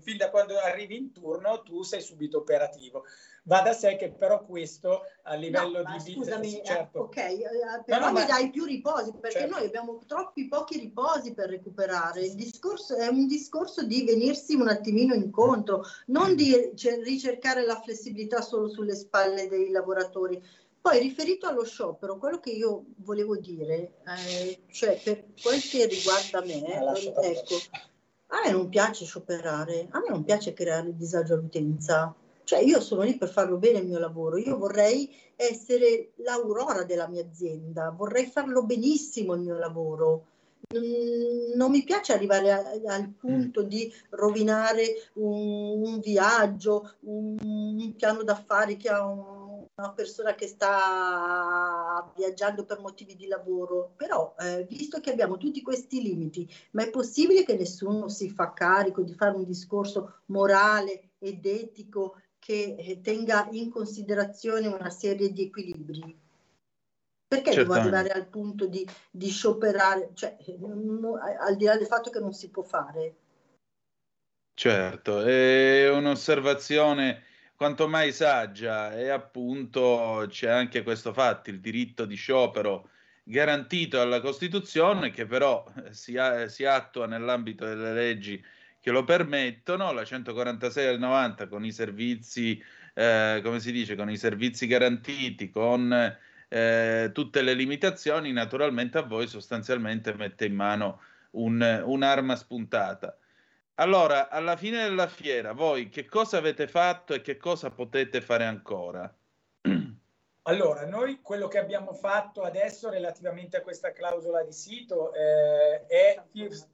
fin da quando arrivi in turno tu sei subito operativo. Va da sé che però questo a livello no, di... Scusami, certo. ok, eh, però no, no, mi dai più riposi perché certo. noi abbiamo troppi pochi riposi per recuperare. Il discorso è un discorso di venirsi un attimino incontro, non di ricercare la flessibilità solo sulle spalle dei lavoratori. Poi riferito allo sciopero, quello che io volevo dire, eh, cioè per quel che riguarda me, ecco, a me non piace scioperare, a me non piace creare disagio all'utenza cioè io sono lì per farlo bene il mio lavoro, io vorrei essere l'aurora della mia azienda, vorrei farlo benissimo il mio lavoro. Non mi piace arrivare a, al punto di rovinare un, un viaggio, un, un, piano d'affari che ha un, una persona che sta viaggiando per motivi di lavoro. Però, eh, visto che abbiamo tutti questi limiti, ma è possibile che nessuno si fa carico di fare un discorso morale ed etico che eh, tenga in considerazione una serie di equilibri. Perché devo arrivare al punto di, di scioperare, cioè, non, al di là del fatto che non si può fare? Certo, è un'osservazione quanto mai saggia e appunto c'è anche questo fatto, il diritto di sciopero garantito dalla Costituzione che però si, si attua nell'ambito delle leggi che lo permettono, la 146 del 90 con i servizi, eh, come si dice, con i servizi garantiti, con eh, tutte le limitazioni, naturalmente a voi sostanzialmente mette in mano un, un'arma spuntata. Allora, alla fine della fiera, voi che cosa avete fatto e che cosa potete fare ancora? Allora, noi quello che abbiamo fatto adesso relativamente a questa clausola di sito eh, è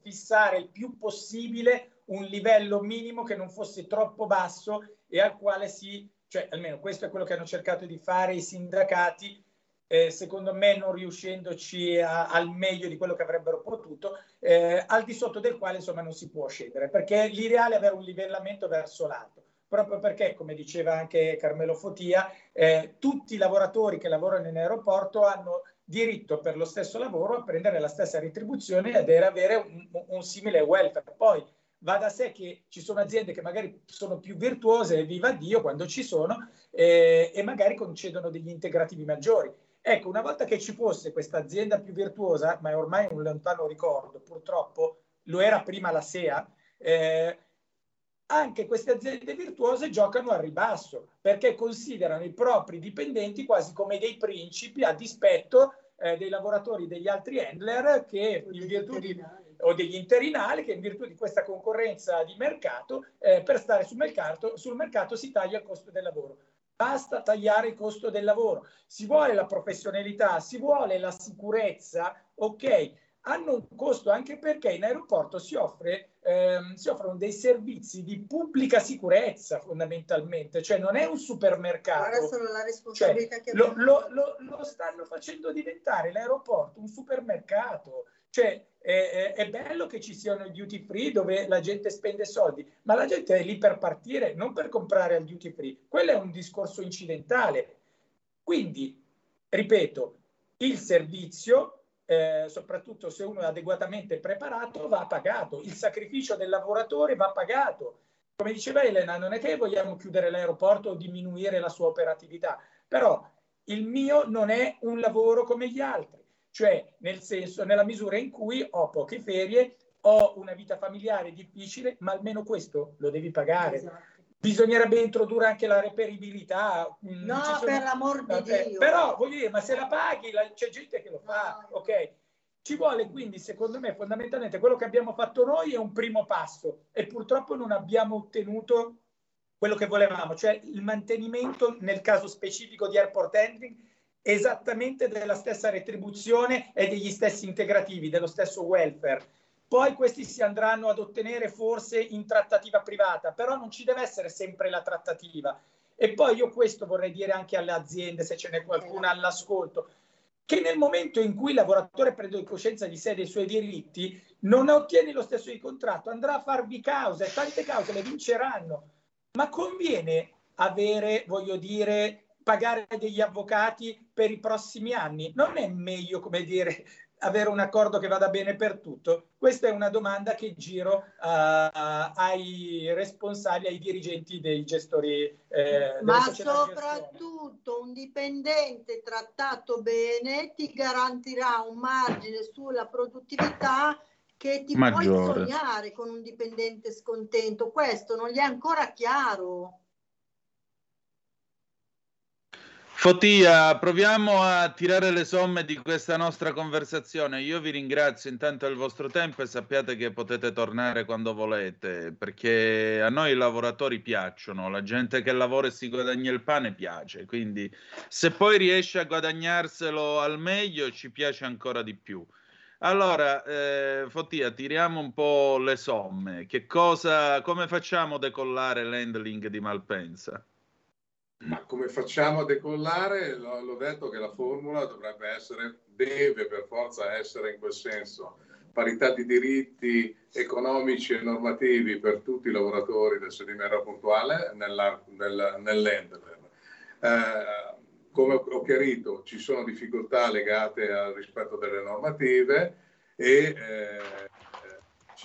fissare il più possibile un livello minimo che non fosse troppo basso e al quale si, cioè almeno questo è quello che hanno cercato di fare i sindacati, eh, secondo me non riuscendoci a, al meglio di quello che avrebbero potuto, eh, al di sotto del quale insomma non si può scendere, perché l'ideale è avere un livellamento verso l'alto proprio perché, come diceva anche Carmelo Fotia, eh, tutti i lavoratori che lavorano in aeroporto hanno diritto per lo stesso lavoro a prendere la stessa retribuzione ed avere un, un simile welfare. Poi va da sé che ci sono aziende che magari sono più virtuose, viva Dio, quando ci sono, eh, e magari concedono degli integrativi maggiori. Ecco, una volta che ci fosse questa azienda più virtuosa, ma è ormai un lontano ricordo, purtroppo lo era prima la SEA, eh, anche queste aziende virtuose giocano al ribasso perché considerano i propri dipendenti quasi come dei principi a dispetto eh, dei lavoratori degli altri handler che in virtù di o degli interinali che in virtù di questa concorrenza di mercato, eh, per stare sul mercato, sul mercato si taglia il costo del lavoro. Basta tagliare il costo del lavoro. Si vuole la professionalità, si vuole la sicurezza, ok, hanno un costo anche perché in aeroporto si, offre, ehm, si offrono dei servizi di pubblica sicurezza fondamentalmente, cioè non è un supermercato. Ora sono la responsabilità cioè, lo, lo, lo, lo stanno facendo diventare l'aeroporto un supermercato. Cioè, è, è, bello che ci siano i duty free dove la gente spende soldi, ma la gente è lì per partire, non per comprare al duty free. Quello è un discorso incidentale. Quindi, ripeto, il servizio, eh, soprattutto se uno è adeguatamente preparato, va pagato. Il sacrificio del lavoratore va pagato. Come diceva Elena, non è che vogliamo chiudere l'aeroporto o diminuire la sua operatività, però il mio non è un lavoro come gli altri cioè nel senso, nella misura in cui ho poche ferie, ho una vita familiare difficile, ma almeno questo lo devi pagare. Esatto. Bisognerebbe introdurre anche la reperibilità. Mm, no, sono... per l'amor di Vabbè, Dio. Però, voglio dire, ma se la paghi, la... c'è gente che lo fa, no. ok? Ci vuole quindi, secondo me, fondamentalmente quello che abbiamo fatto noi è un primo passo e purtroppo non abbiamo ottenuto quello che volevamo, cioè il mantenimento nel caso specifico di airport handling esattamente della stessa retribuzione e degli stessi integrativi, dello stesso welfare. Poi questi si andranno ad ottenere forse in trattativa privata, però non ci deve essere sempre la trattativa. E poi io questo vorrei dire anche alle aziende, se ce n'è qualcuna all'ascolto, che nel momento in cui il lavoratore prende coscienza di sé e dei suoi diritti, non ottiene lo stesso di contratto, andrà a farvi cause, tante cause le vinceranno, ma conviene avere, voglio dire, pagare degli avvocati per i prossimi anni? Non è meglio, come dire, avere un accordo che vada bene per tutto? Questa è una domanda che giro uh, ai responsabili, ai dirigenti dei gestori. Eh, Ma soprattutto un dipendente trattato bene ti garantirà un margine sulla produttività che ti Maggiore. puoi sognare con un dipendente scontento. Questo non gli è ancora chiaro. Fotia, proviamo a tirare le somme di questa nostra conversazione. Io vi ringrazio intanto del vostro tempo e sappiate che potete tornare quando volete, perché a noi i lavoratori piacciono, la gente che lavora e si guadagna il pane piace, quindi se poi riesce a guadagnarselo al meglio ci piace ancora di più. Allora, eh, Fotia, tiriamo un po' le somme. Cosa, come facciamo a decollare l'handling di Malpensa? Ma come facciamo a decollare? L- l'ho detto che la formula dovrebbe essere, deve per forza essere in quel senso. Parità di diritti economici e normativi per tutti i lavoratori del sedimento puntuale nel, nell'Endeler. Eh, come ho chiarito, ci sono difficoltà legate al rispetto delle normative e eh,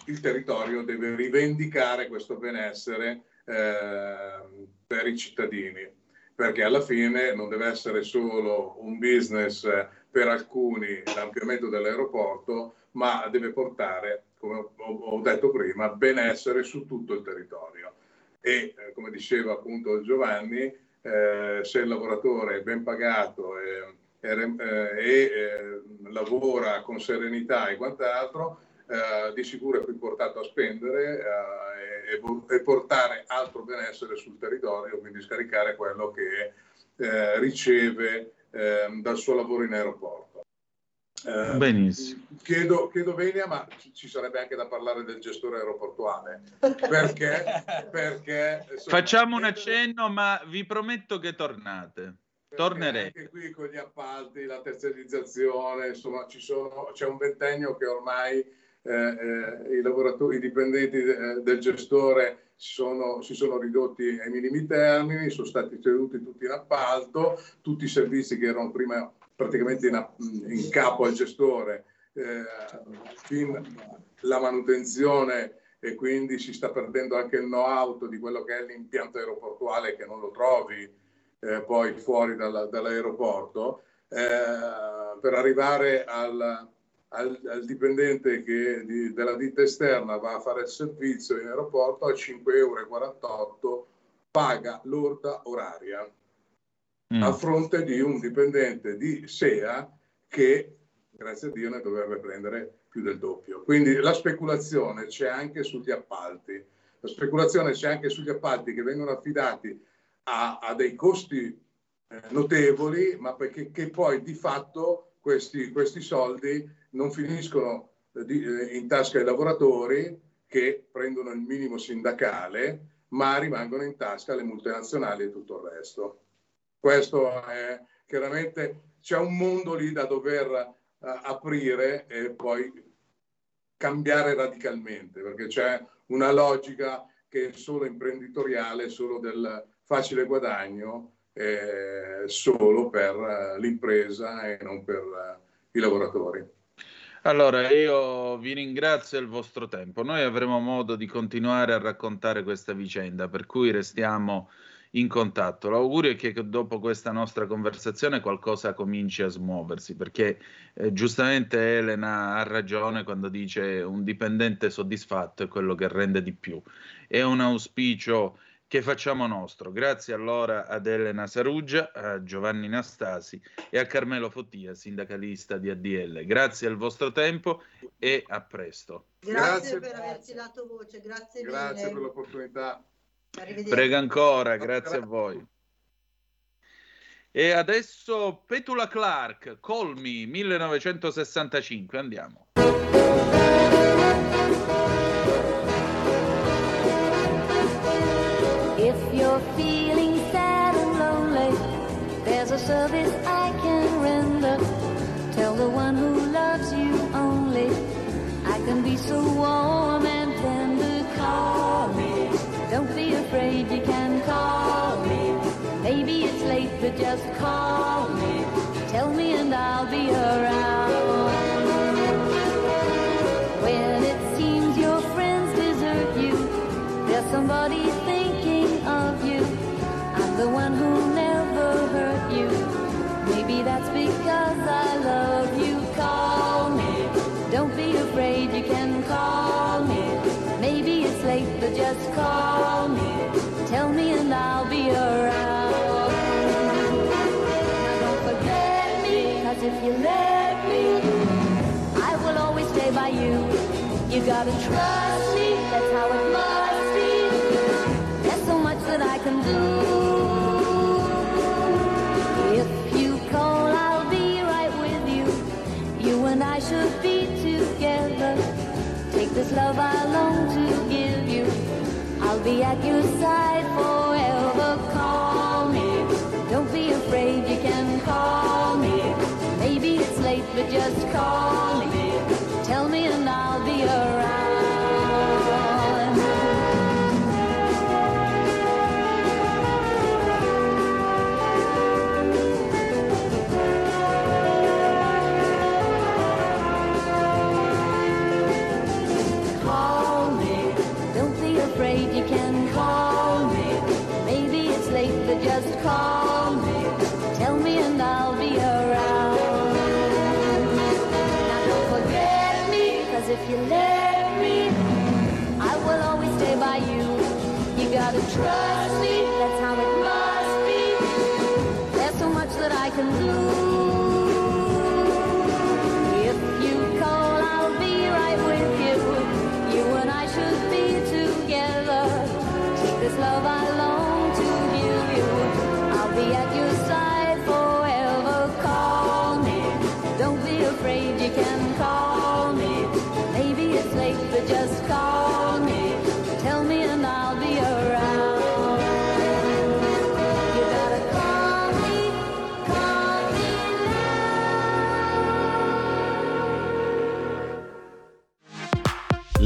il territorio deve rivendicare questo benessere eh, per i cittadini perché alla fine non deve essere solo un business per alcuni l'ampliamento dell'aeroporto, ma deve portare, come ho detto prima, benessere su tutto il territorio. E eh, come diceva appunto Giovanni, eh, se il lavoratore è ben pagato e, e, eh, e eh, lavora con serenità e quant'altro, eh, di sicuro è più portato a spendere eh, e, e, portare altro benessere sul territorio, quindi scaricare quello che eh, riceve ehm, dal suo lavoro in aeroporto. Eh, Benissimo. Chiedo, chiedo Venia, ma ci sarebbe anche da parlare del gestore aeroportuale. Perché? <laughs> perché insomma, Facciamo un accenno, ma vi prometto che tornate. Tornerete. Anche qui con gli appalti, la terziarizzazione, insomma, sono, c'è un ventennio che ormai eh, eh, i lavoratori, i dipendenti eh, del gestore sono, si sono ridotti ai minimi termini, sono stati tenuti tutti in appalto, tutti i servizi che erano prima praticamente in, in capo al gestore, eh, la manutenzione e quindi si sta perdendo anche il know-how di quello che è l'impianto aeroportuale che non lo trovi eh, poi fuori dalla, dall'aeroporto, eh, per arrivare al, al, al dipendente che di, della ditta esterna va a fare il servizio in aeroporto a 5,48 euro paga l'orda oraria mm. a fronte di un dipendente di SEA che grazie a Dio ne dovrebbe prendere più del doppio. Quindi la speculazione c'è anche sugli appalti. La speculazione c'è anche sugli appalti che vengono affidati a, a dei costi eh, notevoli, ma perché poi di fatto questi, questi soldi non finiscono eh, eh, in tasca ai lavoratori che prendono il minimo sindacale, ma rimangono in tasca alle multinazionali e tutto il resto. Questo è chiaramente c'è un mondo lì da dover uh, aprire e poi cambiare radicalmente, perché c'è una logica che è solo imprenditoriale, solo del facile guadagno, eh, solo per eh, l'impresa e non per eh, i lavoratori. Allora, io vi ringrazio del vostro tempo. Noi avremo modo di continuare a raccontare questa vicenda, per cui restiamo in contatto. L'augurio è che dopo questa nostra conversazione qualcosa cominci a smuoversi, perché eh, giustamente Elena ha ragione quando dice un dipendente soddisfatto è quello che rende di più. È un auspicio che facciamo nostro. Grazie allora ad Elena Saruggia, a Giovanni Nastasi e a Carmelo Fottia, sindacalista di ADL. Grazie al vostro tempo e a presto. Grazie, grazie per averci dato voce, grazie, grazie per l'opportunità. Prego ancora, grazie a voi. E adesso Petula Clark, Colmi 1965, andiamo. Just call me. Tell me and I'll be around. Now don't forget me, cause if you let me, I will always stay by you. You gotta trust me, that's how it must be. There's so much that I can do. If you call, I'll be right with you. You and I should be together. Take this love I be at your side forever. Call me. Don't be afraid, you can call me. Maybe it's late, but just call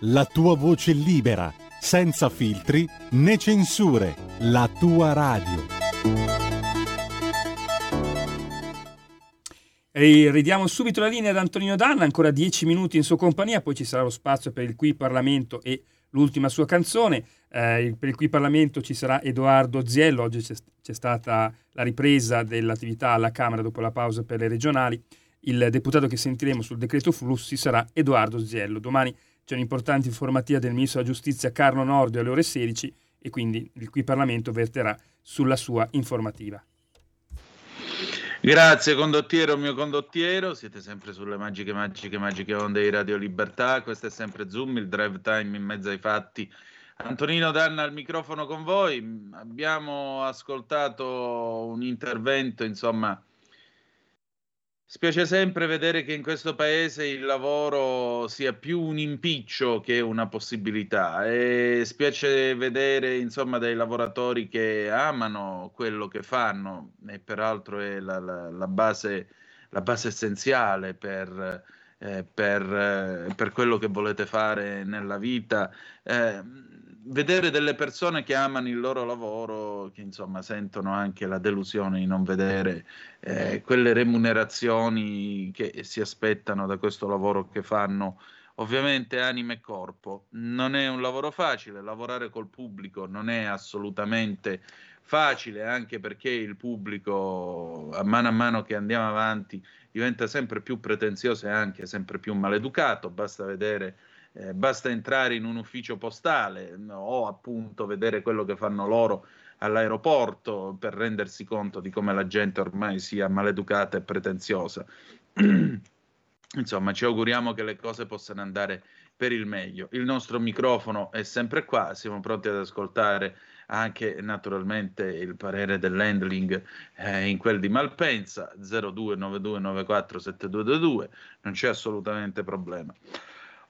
la tua voce libera, senza filtri né censure, la tua radio. E ridiamo subito la linea ad Antonino Danna, ancora 10 minuti in sua compagnia, poi ci sarà lo spazio per il Qui Parlamento e l'ultima sua canzone. Eh, per il Qui Parlamento ci sarà Edoardo Ziello, oggi c'è, c'è stata la ripresa dell'attività alla Camera dopo la pausa per le regionali. Il deputato che sentiremo sul decreto flussi sarà Edoardo Ziello. Domani c'è un'importante informativa del Ministro della Giustizia Carlo Nordio alle ore 16 e quindi il Qui Parlamento verterà sulla sua informativa. Grazie condottiero, mio condottiero, siete sempre sulle magiche, magiche, magiche onde di Radio Libertà, questo è sempre Zoom, il drive time in mezzo ai fatti. Antonino Danna al microfono con voi, abbiamo ascoltato un intervento, insomma, Spiace sempre vedere che in questo paese il lavoro sia più un impiccio che una possibilità e spiace vedere insomma dei lavoratori che amano quello che fanno e peraltro è la, la, la, base, la base, essenziale per, eh, per, eh, per, quello che volete fare nella vita. Eh, vedere delle persone che amano il loro lavoro, che insomma sentono anche la delusione di non vedere eh, quelle remunerazioni che si aspettano da questo lavoro che fanno, ovviamente anima e corpo. Non è un lavoro facile, lavorare col pubblico non è assolutamente facile, anche perché il pubblico, a mano a mano che andiamo avanti, diventa sempre più pretenzioso e anche sempre più maleducato, basta vedere eh, basta entrare in un ufficio postale o appunto vedere quello che fanno loro all'aeroporto per rendersi conto di come la gente ormai sia maleducata e pretenziosa. <clears throat> Insomma, ci auguriamo che le cose possano andare per il meglio. Il nostro microfono è sempre qua, siamo pronti ad ascoltare anche naturalmente il parere dell'handling eh, in quel di Malpensa 0292947222, non c'è assolutamente problema.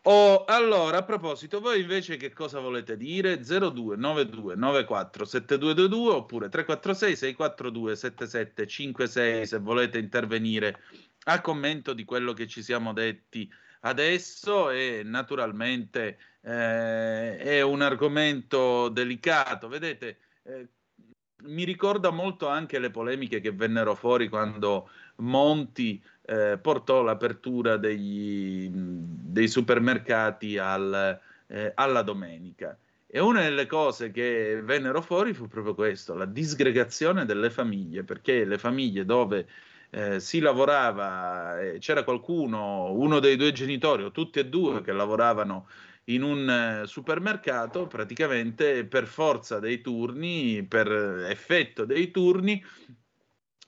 Oh, allora, a proposito, voi invece che cosa volete dire? 0292 94 7222 oppure 346 642 7756 se volete intervenire a commento di quello che ci siamo detti adesso e naturalmente eh, è un argomento delicato. Vedete, eh, mi ricorda molto anche le polemiche che vennero fuori quando Monti eh, portò l'apertura degli, dei supermercati al, eh, alla domenica. E una delle cose che vennero fuori fu proprio questo, la disgregazione delle famiglie, perché le famiglie dove eh, si lavorava, eh, c'era qualcuno, uno dei due genitori o tutti e due che lavoravano in un eh, supermercato, praticamente per forza dei turni, per effetto dei turni,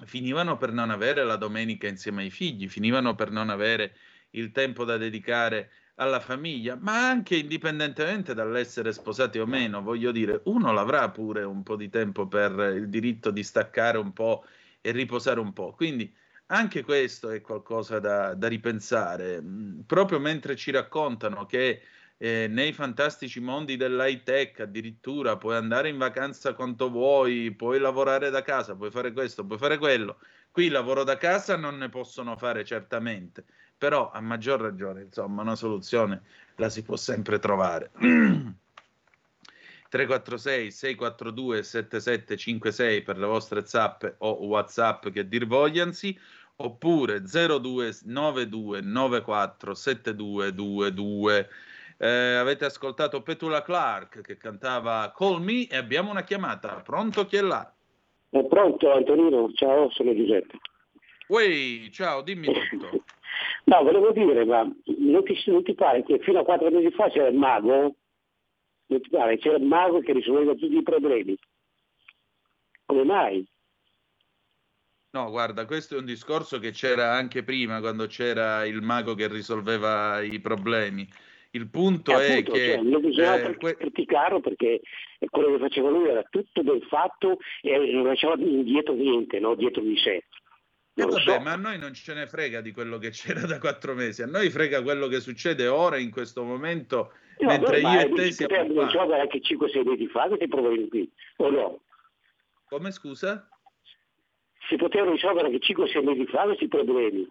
finivano per non avere la domenica insieme ai figli, finivano per non avere il tempo da dedicare alla famiglia, ma anche indipendentemente dall'essere sposati o meno, voglio dire, uno l'avrà pure un po' di tempo per il diritto di staccare un po' e riposare un po'. Quindi anche questo è qualcosa da, da ripensare, mm, proprio mentre ci raccontano che eh, nei fantastici mondi dell'high tech addirittura puoi andare in vacanza quanto vuoi, puoi lavorare da casa, puoi fare questo, puoi fare quello. Qui lavoro da casa non ne possono fare certamente, però a maggior ragione, insomma, una soluzione la si può sempre trovare. 346 642 7756 per le vostre zap o whatsapp che dir vogliansi oppure 0292 94 7222 eh, avete ascoltato Petula Clark che cantava Call Me e abbiamo una chiamata. Pronto chi è là? È pronto Antonino, ciao, sono Giuseppe. Uè, ciao, dimmi tutto. no, volevo dire, ma non ti, non ti pare che fino a quattro mesi fa c'era il mago? Non ti pare? C'era il mago che risolveva tutti i problemi. Come mai? No, guarda, questo è un discorso che c'era anche prima, quando c'era il mago che risolveva i problemi. Il punto eh, è appunto, che... Cioè, non bisogna eh, que- criticarlo perché quello che faceva lui era tutto ben fatto e non lasciava indietro niente, no? dietro di sé. Eh, Non vabbè, so. ma a noi non ce ne frega di quello che c'era da quattro mesi, a noi frega quello che succede ora, in questo momento, No, mentre io e te che siamo non qua. so anche 5-6 mesi fa questi problemi qui, o no? Come scusa? Si potevano risolvere anche 5-6 mesi fa questi problemi.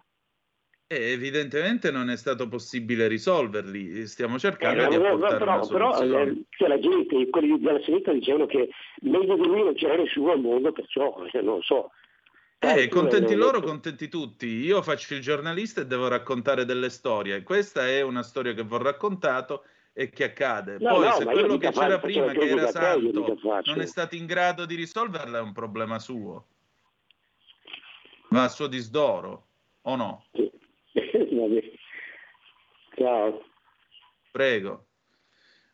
Eh, evidentemente non è stato possibile risolverli, stiamo Eh, cercando di no, no, apportare però, però eh, cioè, la gente, quelli della sinistra dicevano che meglio di lui non c'era nessuno al mondo, perciò eh, non lo so. Eh, Eh, contenti loro, contenti tutti. Io faccio il giornalista e devo raccontare delle storie. Questa è una storia che vi ho raccontato e che accade. No, Poi, no, se quello che c'era prima, che era santo, non è stato in grado di risolverla, è un problema suo. Va a suo disdoro, o no? Vabbè. <laughs> Ciao. Prego.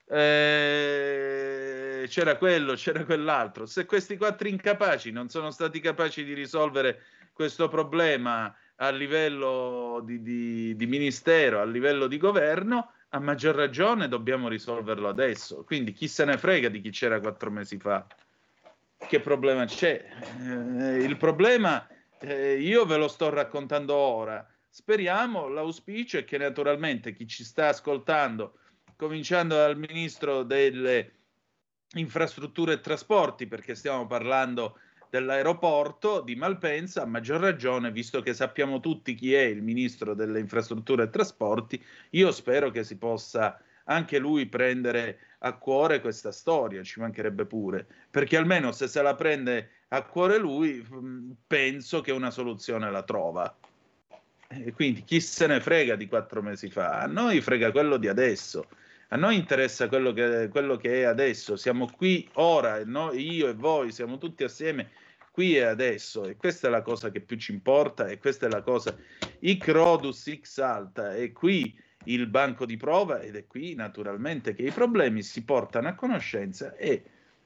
Eh, c'era quello, c'era quell'altro. Se questi quattro incapaci non sono stati capaci di risolvere questo problema a livello di, di, di ministero, a livello di governo, a maggior ragione dobbiamo risolverlo adesso. Quindi chi se ne frega di chi c'era quattro mesi fa? Che problema c'è? Eh, il problema eh, io ve lo sto raccontando ora. Speriamo, l'auspicio è che naturalmente chi ci sta ascoltando, cominciando dal ministro delle infrastrutture e trasporti, perché stiamo parlando dell'aeroporto di Malpensa, a maggior ragione, visto che sappiamo tutti chi è il ministro delle infrastrutture e trasporti, io spero che si possa anche lui prendere a cuore questa storia, ci mancherebbe pure, perché almeno se se la prende a cuore lui, mm, penso che una soluzione la trova. E quindi chi se ne frega di quattro mesi fa? A noi frega quello di adesso. A noi interessa quello che, quello che è adesso. Siamo qui ora, noi, io e voi, siamo tutti assieme qui e adesso e questa è la cosa che più ci importa e questa è la cosa ic rodus x alta è qui il banco di prova ed è qui naturalmente che i problemi si portano a conoscenza e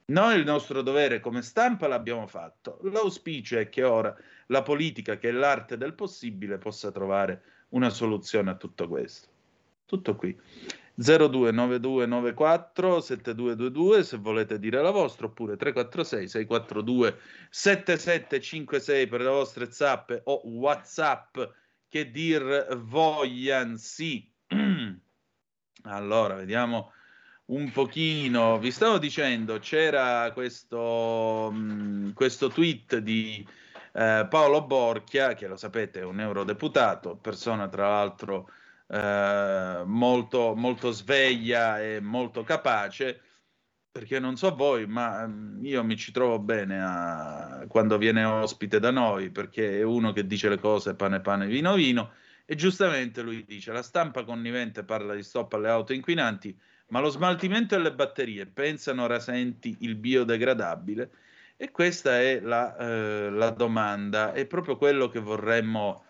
noi il nostro dovere come stampa l'abbiamo fatto l'auspicio è che ora la politica che è l'arte del possibile possa trovare una soluzione a tutto questo. Tutto qui. 029294 7222 se volete dire la vostra oppure 346 642 7756 per le vostre zappe o whatsapp. Che dir vogliansi <clears throat> allora vediamo un pochino. Vi stavo dicendo c'era questo, mh, questo tweet di eh, Paolo Borchia che lo sapete è un eurodeputato persona tra l'altro eh, molto, molto sveglia e molto capace, perché non so voi, ma mm, io mi ci trovo bene a, quando viene ospite da noi, perché è uno che dice le cose pane pane, vino vino, e giustamente lui dice la stampa connivente parla di stop alle auto inquinanti, ma lo smaltimento e le batterie pensano rasenti il biodegradabile? E questa è la, eh, la domanda, è proprio quello che vorremmo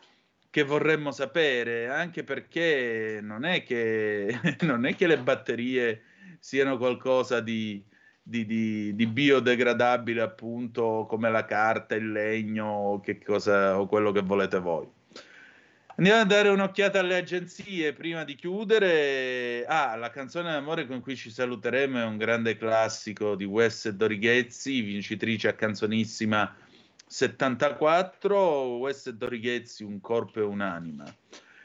che vorremmo sapere, anche perché non è che, <laughs> non è che le batterie siano qualcosa di, di, di, di, biodegradabile, appunto, come la carta, il legno che cosa, o quello che volete voi. Andiamo a dare un'occhiata alle agenzie prima di chiudere. Ah, la canzone d'amore con cui ci saluteremo è un grande classico di Wes Dorighezzi, vincitrice a canzonissima 74, West Dorighezzi, Un corpo e un'anima.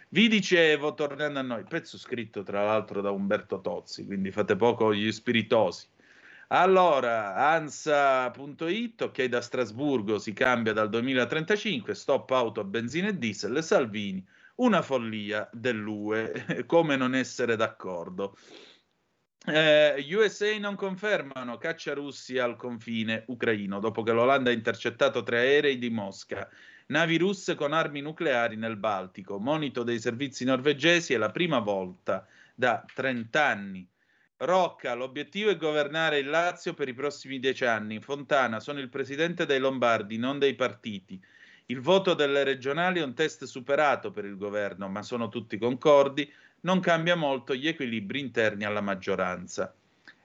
Vi dicevo, tornando a noi, pezzo scritto tra l'altro da Umberto Tozzi, quindi fate poco gli spiritosi. Allora, ANSA.it, ok, da Strasburgo si cambia dal 2035, stop auto a benzina e diesel, Salvini, una follia dell'UE, <laughs> come non essere d'accordo. Eh, USA non confermano caccia russi al confine ucraino dopo che l'Olanda ha intercettato tre aerei di Mosca. Navi russe con armi nucleari nel Baltico. Monito dei servizi norvegesi è la prima volta da 30 anni. Rocca, l'obiettivo è governare il Lazio per i prossimi dieci anni. Fontana, sono il presidente dei Lombardi, non dei partiti. Il voto delle regionali è un test superato per il governo, ma sono tutti concordi non cambia molto gli equilibri interni alla maggioranza.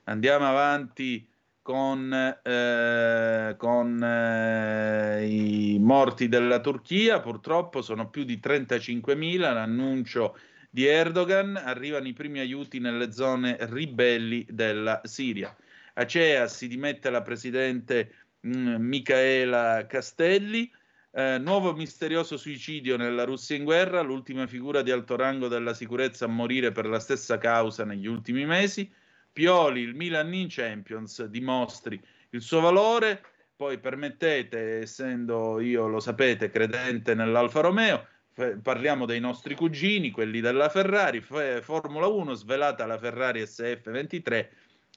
Andiamo avanti con, eh, con eh, i morti della Turchia, purtroppo sono più di 35.000, l'annuncio di Erdogan, arrivano i primi aiuti nelle zone ribelli della Siria. Acea si dimette la presidente mh, mm, Michaela Castelli, eh, nuovo misterioso suicidio nella Russia in guerra, l'ultima figura di alto rango della sicurezza a morire per la stessa causa negli ultimi mesi. Pioli, il Milan in Champions, dimostri il suo valore. Poi permettete, essendo io, lo sapete, credente nell'Alfa Romeo, parliamo dei nostri cugini, quelli della Ferrari, Formula 1, svelata la Ferrari SF23,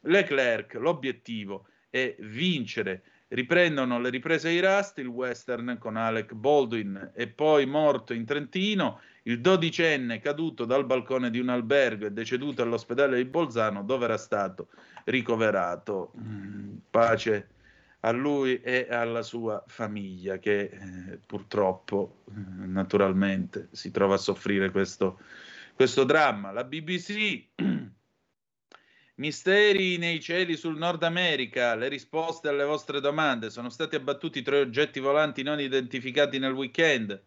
Leclerc, l'obiettivo è vincere. Riprendono le riprese di Rust, il western con Alec Baldwin e poi morto in Trentino, il dodicenne caduto dal balcone di un albergo e deceduto all'ospedale di Bolzano dove era stato ricoverato. Mm, pace a lui e alla sua famiglia che eh, purtroppo eh, naturalmente si trova a soffrire questo, questo dramma. La BBC <clears throat> Misteri nei cieli sul Nord America, le risposte alle vostre domande. Sono stati abbattuti tre oggetti volanti non identificati nel weekend,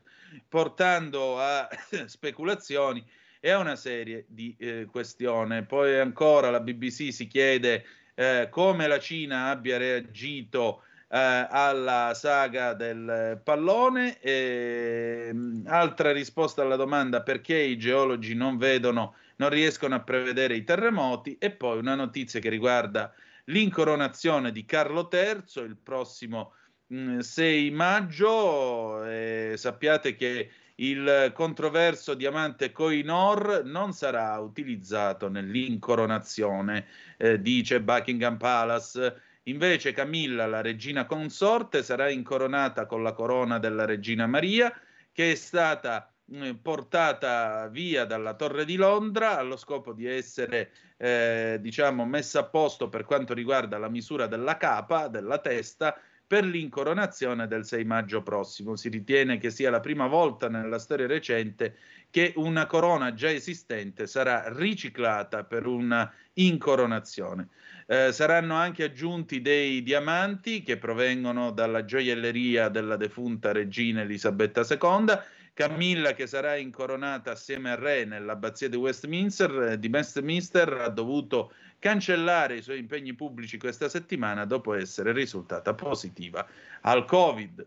portando a <clears throat> speculazioni e a una serie di eh, questioni. Poi ancora la BBC si chiede eh, come la Cina abbia reagito eh, alla saga del pallone. E, mm, altra risposta alla domanda perché i geologi non vedono, non riescono a prevedere i terremoti. E poi una notizia che riguarda l'incoronazione di Carlo III il prossimo mh, 6 maggio. E sappiate che il controverso diamante Koh-i-Noor non sarà utilizzato nell'incoronazione, eh, dice Buckingham Palace. Invece Camilla, la regina consorte, sarà incoronata con la corona della regina Maria, che è stata eh, portata via dalla Torre di Londra allo scopo di essere, eh, diciamo, messa a posto per quanto riguarda la misura della capa, della testa, per l'incoronazione del 6 maggio prossimo. Si ritiene che sia la prima volta nella storia recente che una corona già esistente sarà riciclata per una incoronazione. Eh, saranno anche aggiunti dei diamanti che provengono dalla gioielleria della defunta regina Elisabetta II Camilla, che sarà incoronata assieme al re nell'abbazia di Westminster, eh, di Westminster, ha dovuto cancellare i suoi impegni pubblici questa settimana dopo essere risultata positiva al Covid.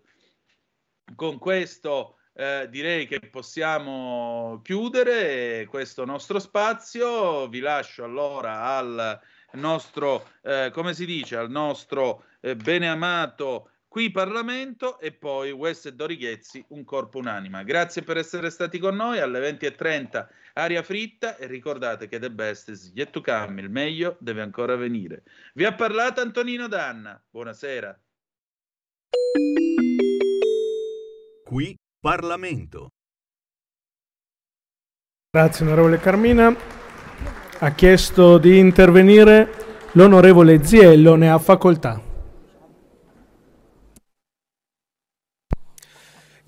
Con questo eh, direi che possiamo chiudere questo nostro spazio. Vi lascio allora al nostro, eh, come si dice, al nostro eh, beneamato qui Parlamento e poi West e Dorighezzi, un corpo unanima. Grazie per essere stati con noi alle 20.30 aria fritta e ricordate che the best is yet to come, il meglio deve ancora venire. Vi ha parlato Antonino Danna, buonasera. Qui Parlamento. Grazie onorevole Carmina. Ha chiesto di intervenire l'onorevole Ziello, ne ha facoltà.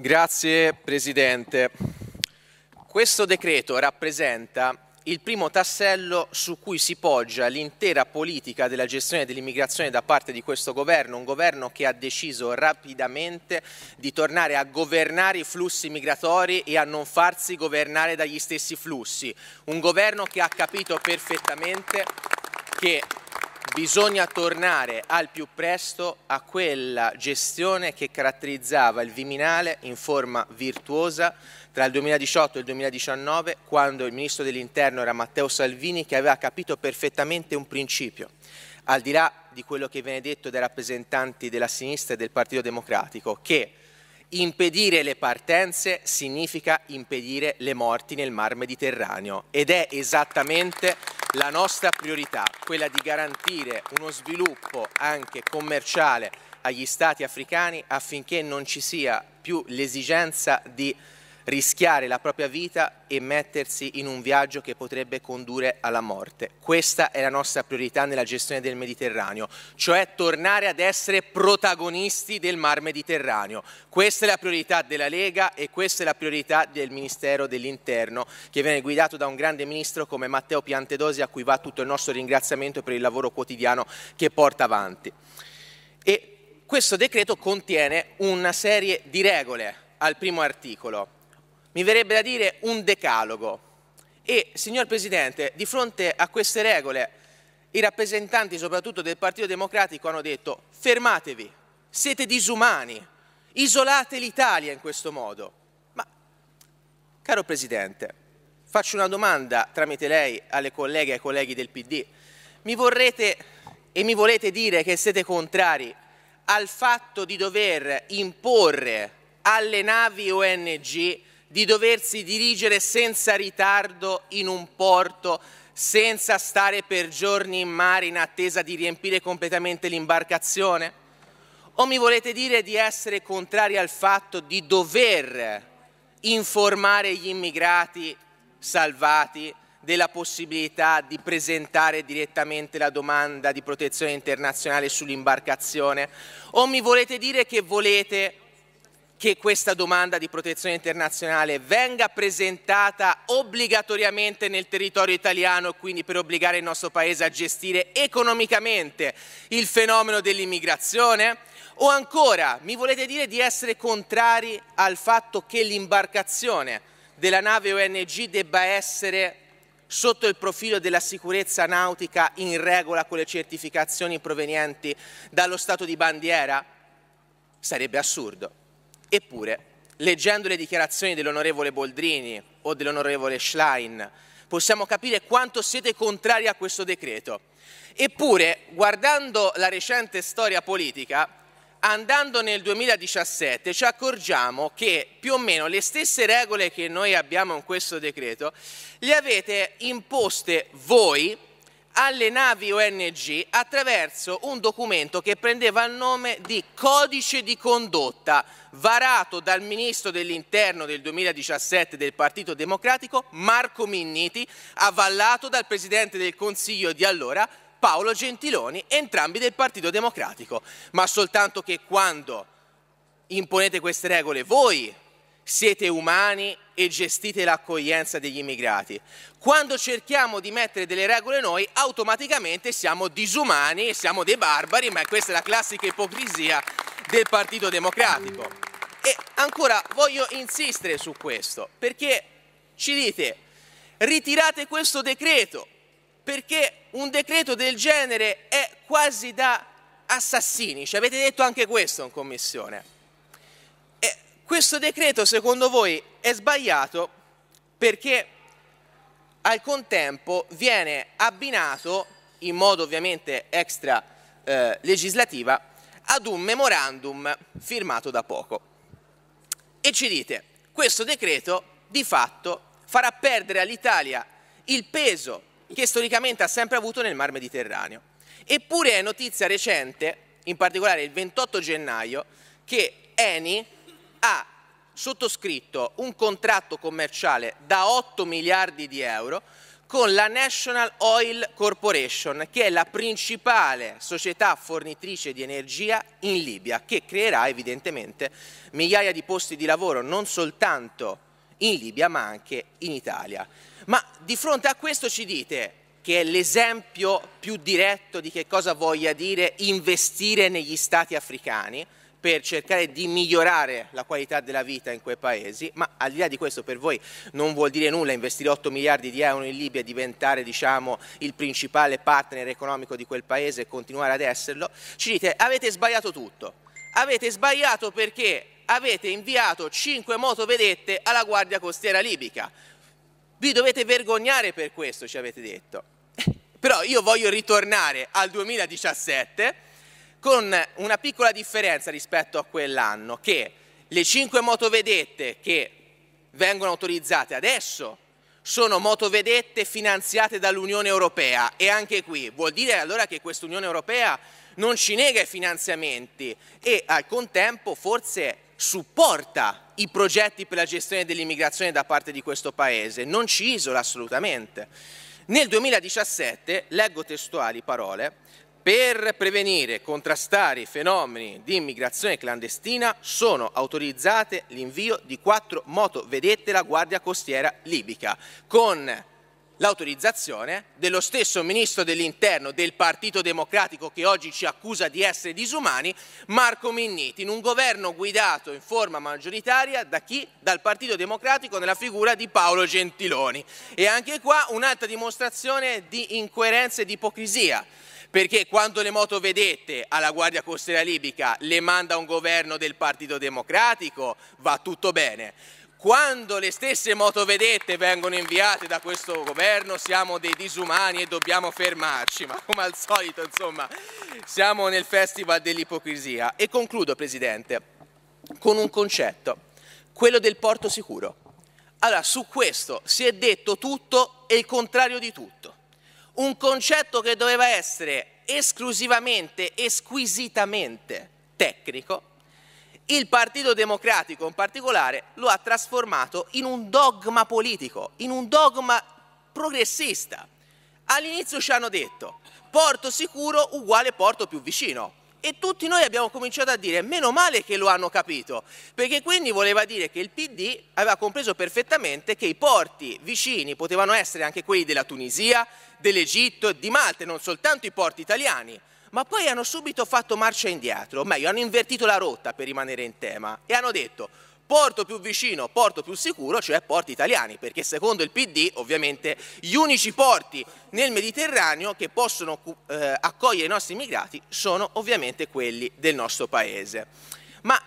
Grazie Presidente. Questo decreto rappresenta il primo tassello su cui si poggia l'intera politica della gestione dell'immigrazione da parte di questo governo, un governo che ha deciso rapidamente di tornare a governare i flussi migratori e a non farsi governare dagli stessi flussi, un governo che ha capito perfettamente che Bisogna tornare al più presto a quella gestione che caratterizzava il Viminale in forma virtuosa tra il 2018 e il 2019, quando il Ministro dell'Interno era Matteo Salvini, che aveva capito perfettamente un principio, al di là di quello che viene detto dai rappresentanti della sinistra e del Partito Democratico, che impedire le partenze significa impedire le morti nel mar Mediterraneo. Ed è esattamente la nostra priorità, quella di garantire uno sviluppo anche commerciale agli stati africani affinché non ci sia più l'esigenza di rischiare la propria vita e mettersi in un viaggio che potrebbe condurre alla morte. Questa è la nostra priorità nella gestione del Mediterraneo, cioè tornare ad essere protagonisti del Mar Mediterraneo. Questa è la priorità della Lega e questa è la priorità del Ministero dell'Interno, che viene guidato da un grande ministro come Matteo Piantedosi, a cui va tutto il nostro ringraziamento per il lavoro quotidiano che porta avanti. E questo decreto contiene una serie di regole al primo articolo mi verrebbe da dire un decalogo. E, signor Presidente, di fronte a queste regole, i rappresentanti soprattutto del Partito Democratico hanno detto fermatevi, siete disumani, isolate l'Italia in questo modo. Ma, caro Presidente, faccio una domanda tramite lei alle colleghe e ai colleghi del PD. Mi vorrete e mi volete dire che siete contrari al fatto di dover imporre alle navi ONG di doversi dirigere senza ritardo in un porto, senza stare per giorni in mare in attesa di riempire completamente l'imbarcazione? O mi volete dire di essere contrari al fatto di dover informare gli immigrati salvati della possibilità di presentare direttamente la domanda di protezione internazionale sull'imbarcazione? O mi volete dire che volete che questa domanda di protezione internazionale venga presentata obbligatoriamente nel territorio italiano, quindi per obbligare il nostro Paese a gestire economicamente il fenomeno dell'immigrazione? O ancora, mi volete dire di essere contrari al fatto che l'imbarcazione della nave ONG debba essere sotto il profilo della sicurezza nautica in regola con le certificazioni provenienti dallo Stato di bandiera? Sarebbe assurdo. Eppure, leggendo le dichiarazioni dell'onorevole Boldrini o dell'onorevole Schlein, possiamo capire quanto siete contrari a questo decreto. Eppure, guardando la recente storia politica, andando nel 2017 ci accorgiamo che più o meno le stesse regole che noi abbiamo in questo decreto le avete imposte voi alle navi ONG attraverso un documento che prendeva il nome di Codice di condotta, varato dal Ministro dell'Interno del 2017 del Partito Democratico, Marco Minniti, avallato dal Presidente del Consiglio di allora, Paolo Gentiloni, entrambi del Partito Democratico. Ma soltanto che quando imponete queste regole voi siete umani e gestite l'accoglienza degli immigrati. Quando cerchiamo di mettere delle regole noi, automaticamente siamo disumani e siamo dei barbari, ma questa è la classica ipocrisia del Partito Democratico. E ancora voglio insistere su questo, perché ci dite ritirate questo decreto, perché un decreto del genere è quasi da assassini, ci avete detto anche questo in commissione. Questo decreto secondo voi è sbagliato perché al contempo viene abbinato in modo ovviamente extra eh, legislativa ad un memorandum firmato da poco. E ci dite, questo decreto di fatto farà perdere all'Italia il peso che storicamente ha sempre avuto nel Mar Mediterraneo. Eppure è notizia recente, in particolare il 28 gennaio, che Eni ha sottoscritto un contratto commerciale da 8 miliardi di euro con la National Oil Corporation, che è la principale società fornitrice di energia in Libia, che creerà evidentemente migliaia di posti di lavoro non soltanto in Libia ma anche in Italia. Ma di fronte a questo ci dite che è l'esempio più diretto di che cosa voglia dire investire negli stati africani, per cercare di migliorare la qualità della vita in quei paesi, ma al di là di questo per voi non vuol dire nulla investire 8 miliardi di euro in Libia e diventare diciamo, il principale partner economico di quel paese e continuare ad esserlo, ci dite avete sbagliato tutto, avete sbagliato perché avete inviato 5 motovedette alla Guardia Costiera Libica, vi dovete vergognare per questo ci avete detto, però io voglio ritornare al 2017 con una piccola differenza rispetto a quell'anno, che le cinque motovedette che vengono autorizzate adesso sono motovedette finanziate dall'Unione Europea e anche qui vuol dire allora che questa Unione Europea non ci nega i finanziamenti e al contempo forse supporta i progetti per la gestione dell'immigrazione da parte di questo Paese, non ci isola assolutamente. Nel 2017, leggo testuali parole, per prevenire e contrastare i fenomeni di immigrazione clandestina sono autorizzate l'invio di quattro motovedette della Guardia Costiera libica, con l'autorizzazione dello stesso Ministro dell'Interno del Partito Democratico che oggi ci accusa di essere disumani, Marco Minniti, in un governo guidato in forma maggioritaria da chi? Dal Partito Democratico nella figura di Paolo Gentiloni. E anche qua un'altra dimostrazione di incoerenza e di ipocrisia perché quando le motovedette alla Guardia Costiera Libica le manda un governo del Partito Democratico va tutto bene. Quando le stesse motovedette vengono inviate da questo governo siamo dei disumani e dobbiamo fermarci, <laughs> ma come al solito insomma siamo nel festival dell'ipocrisia. E concludo Presidente con un concetto, quello del porto sicuro. Allora, su questo si è detto tutto e il contrario di tutto un concetto che doveva essere esclusivamente e squisitamente tecnico, il Partito Democratico in particolare lo ha trasformato in un dogma politico, in un dogma progressista. All'inizio ci hanno detto porto sicuro uguale porto più vicino. E tutti noi abbiamo cominciato a dire meno male che lo hanno capito, perché quindi voleva dire che il PD aveva compreso perfettamente che i porti vicini potevano essere anche quelli della Tunisia, dell'Egitto, di Malta, e non soltanto i porti italiani. Ma poi hanno subito fatto marcia indietro, o meglio, hanno invertito la rotta per rimanere in tema e hanno detto porto più vicino, porto più sicuro, cioè porti italiani, perché secondo il PD ovviamente gli unici porti nel Mediterraneo che possono eh, accogliere i nostri immigrati sono ovviamente quelli del nostro paese. Ma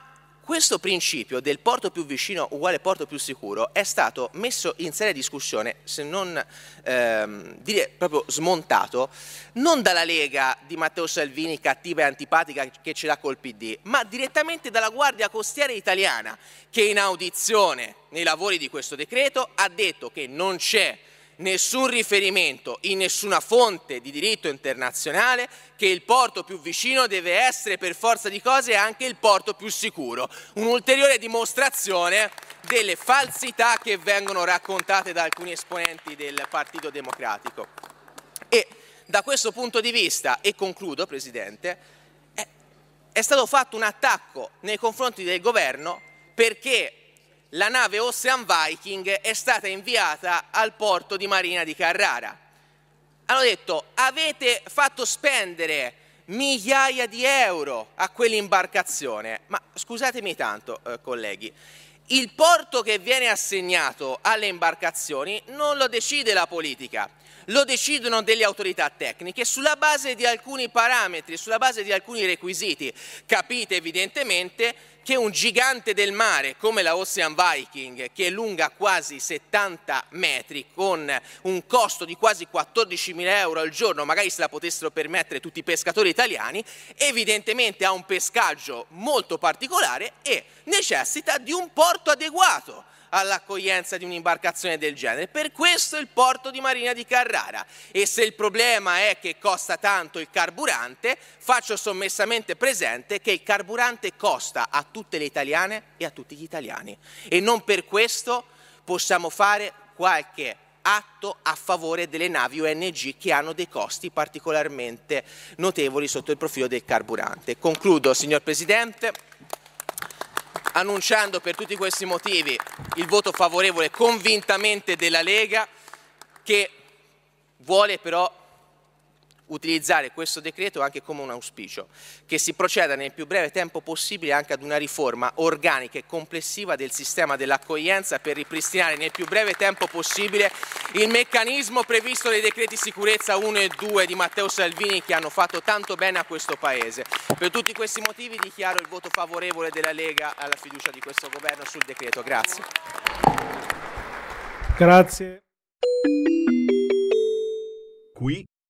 questo principio del porto più vicino uguale porto più sicuro è stato messo in seria discussione, se non ehm, dire proprio smontato, non dalla Lega di Matteo Salvini cattiva e antipatica che ce l'ha col PD, ma direttamente dalla Guardia Costiera italiana che in audizione nei lavori di questo decreto ha detto che non c'è nessun riferimento in nessuna fonte di diritto internazionale che il porto più vicino deve essere per forza di cose anche il porto più sicuro. Un'ulteriore dimostrazione delle falsità che vengono raccontate da alcuni esponenti del Partito Democratico. E da questo punto di vista, e concludo Presidente, è, stato fatto un attacco nei confronti del governo perché la nave Ocean Viking è stata inviata al porto di Marina di Carrara. Hanno detto avete fatto spendere migliaia di euro a quell'imbarcazione, ma scusatemi tanto eh, colleghi, il porto che viene assegnato alle imbarcazioni non lo decide la politica, lo decidono delle autorità tecniche sulla base di alcuni parametri, sulla base di alcuni requisiti. Capite evidentemente che un gigante del mare come la Ocean Viking, che è lunga quasi 70 metri, con un costo di quasi 14.000 euro al giorno, magari se la potessero permettere tutti i pescatori italiani, evidentemente ha un pescaggio molto particolare e necessita di un porto adeguato all'accoglienza di un'imbarcazione del genere. Per questo il porto di Marina di Carrara. E se il problema è che costa tanto il carburante, faccio sommessamente presente che il carburante costa a tutte le italiane e a tutti gli italiani. E non per questo possiamo fare qualche atto a favore delle navi ONG che hanno dei costi particolarmente notevoli sotto il profilo del carburante. Concludo, signor Presidente annunciando per tutti questi motivi il voto favorevole convintamente della Lega che vuole però utilizzare questo decreto anche come un auspicio, che si proceda nel più breve tempo possibile anche ad una riforma organica e complessiva del sistema dell'accoglienza per ripristinare nel più breve tempo possibile il meccanismo previsto dai decreti sicurezza 1 e 2 di Matteo Salvini che hanno fatto tanto bene a questo Paese. Per tutti questi motivi dichiaro il voto favorevole della Lega alla fiducia di questo governo sul decreto. Grazie. Grazie. Qui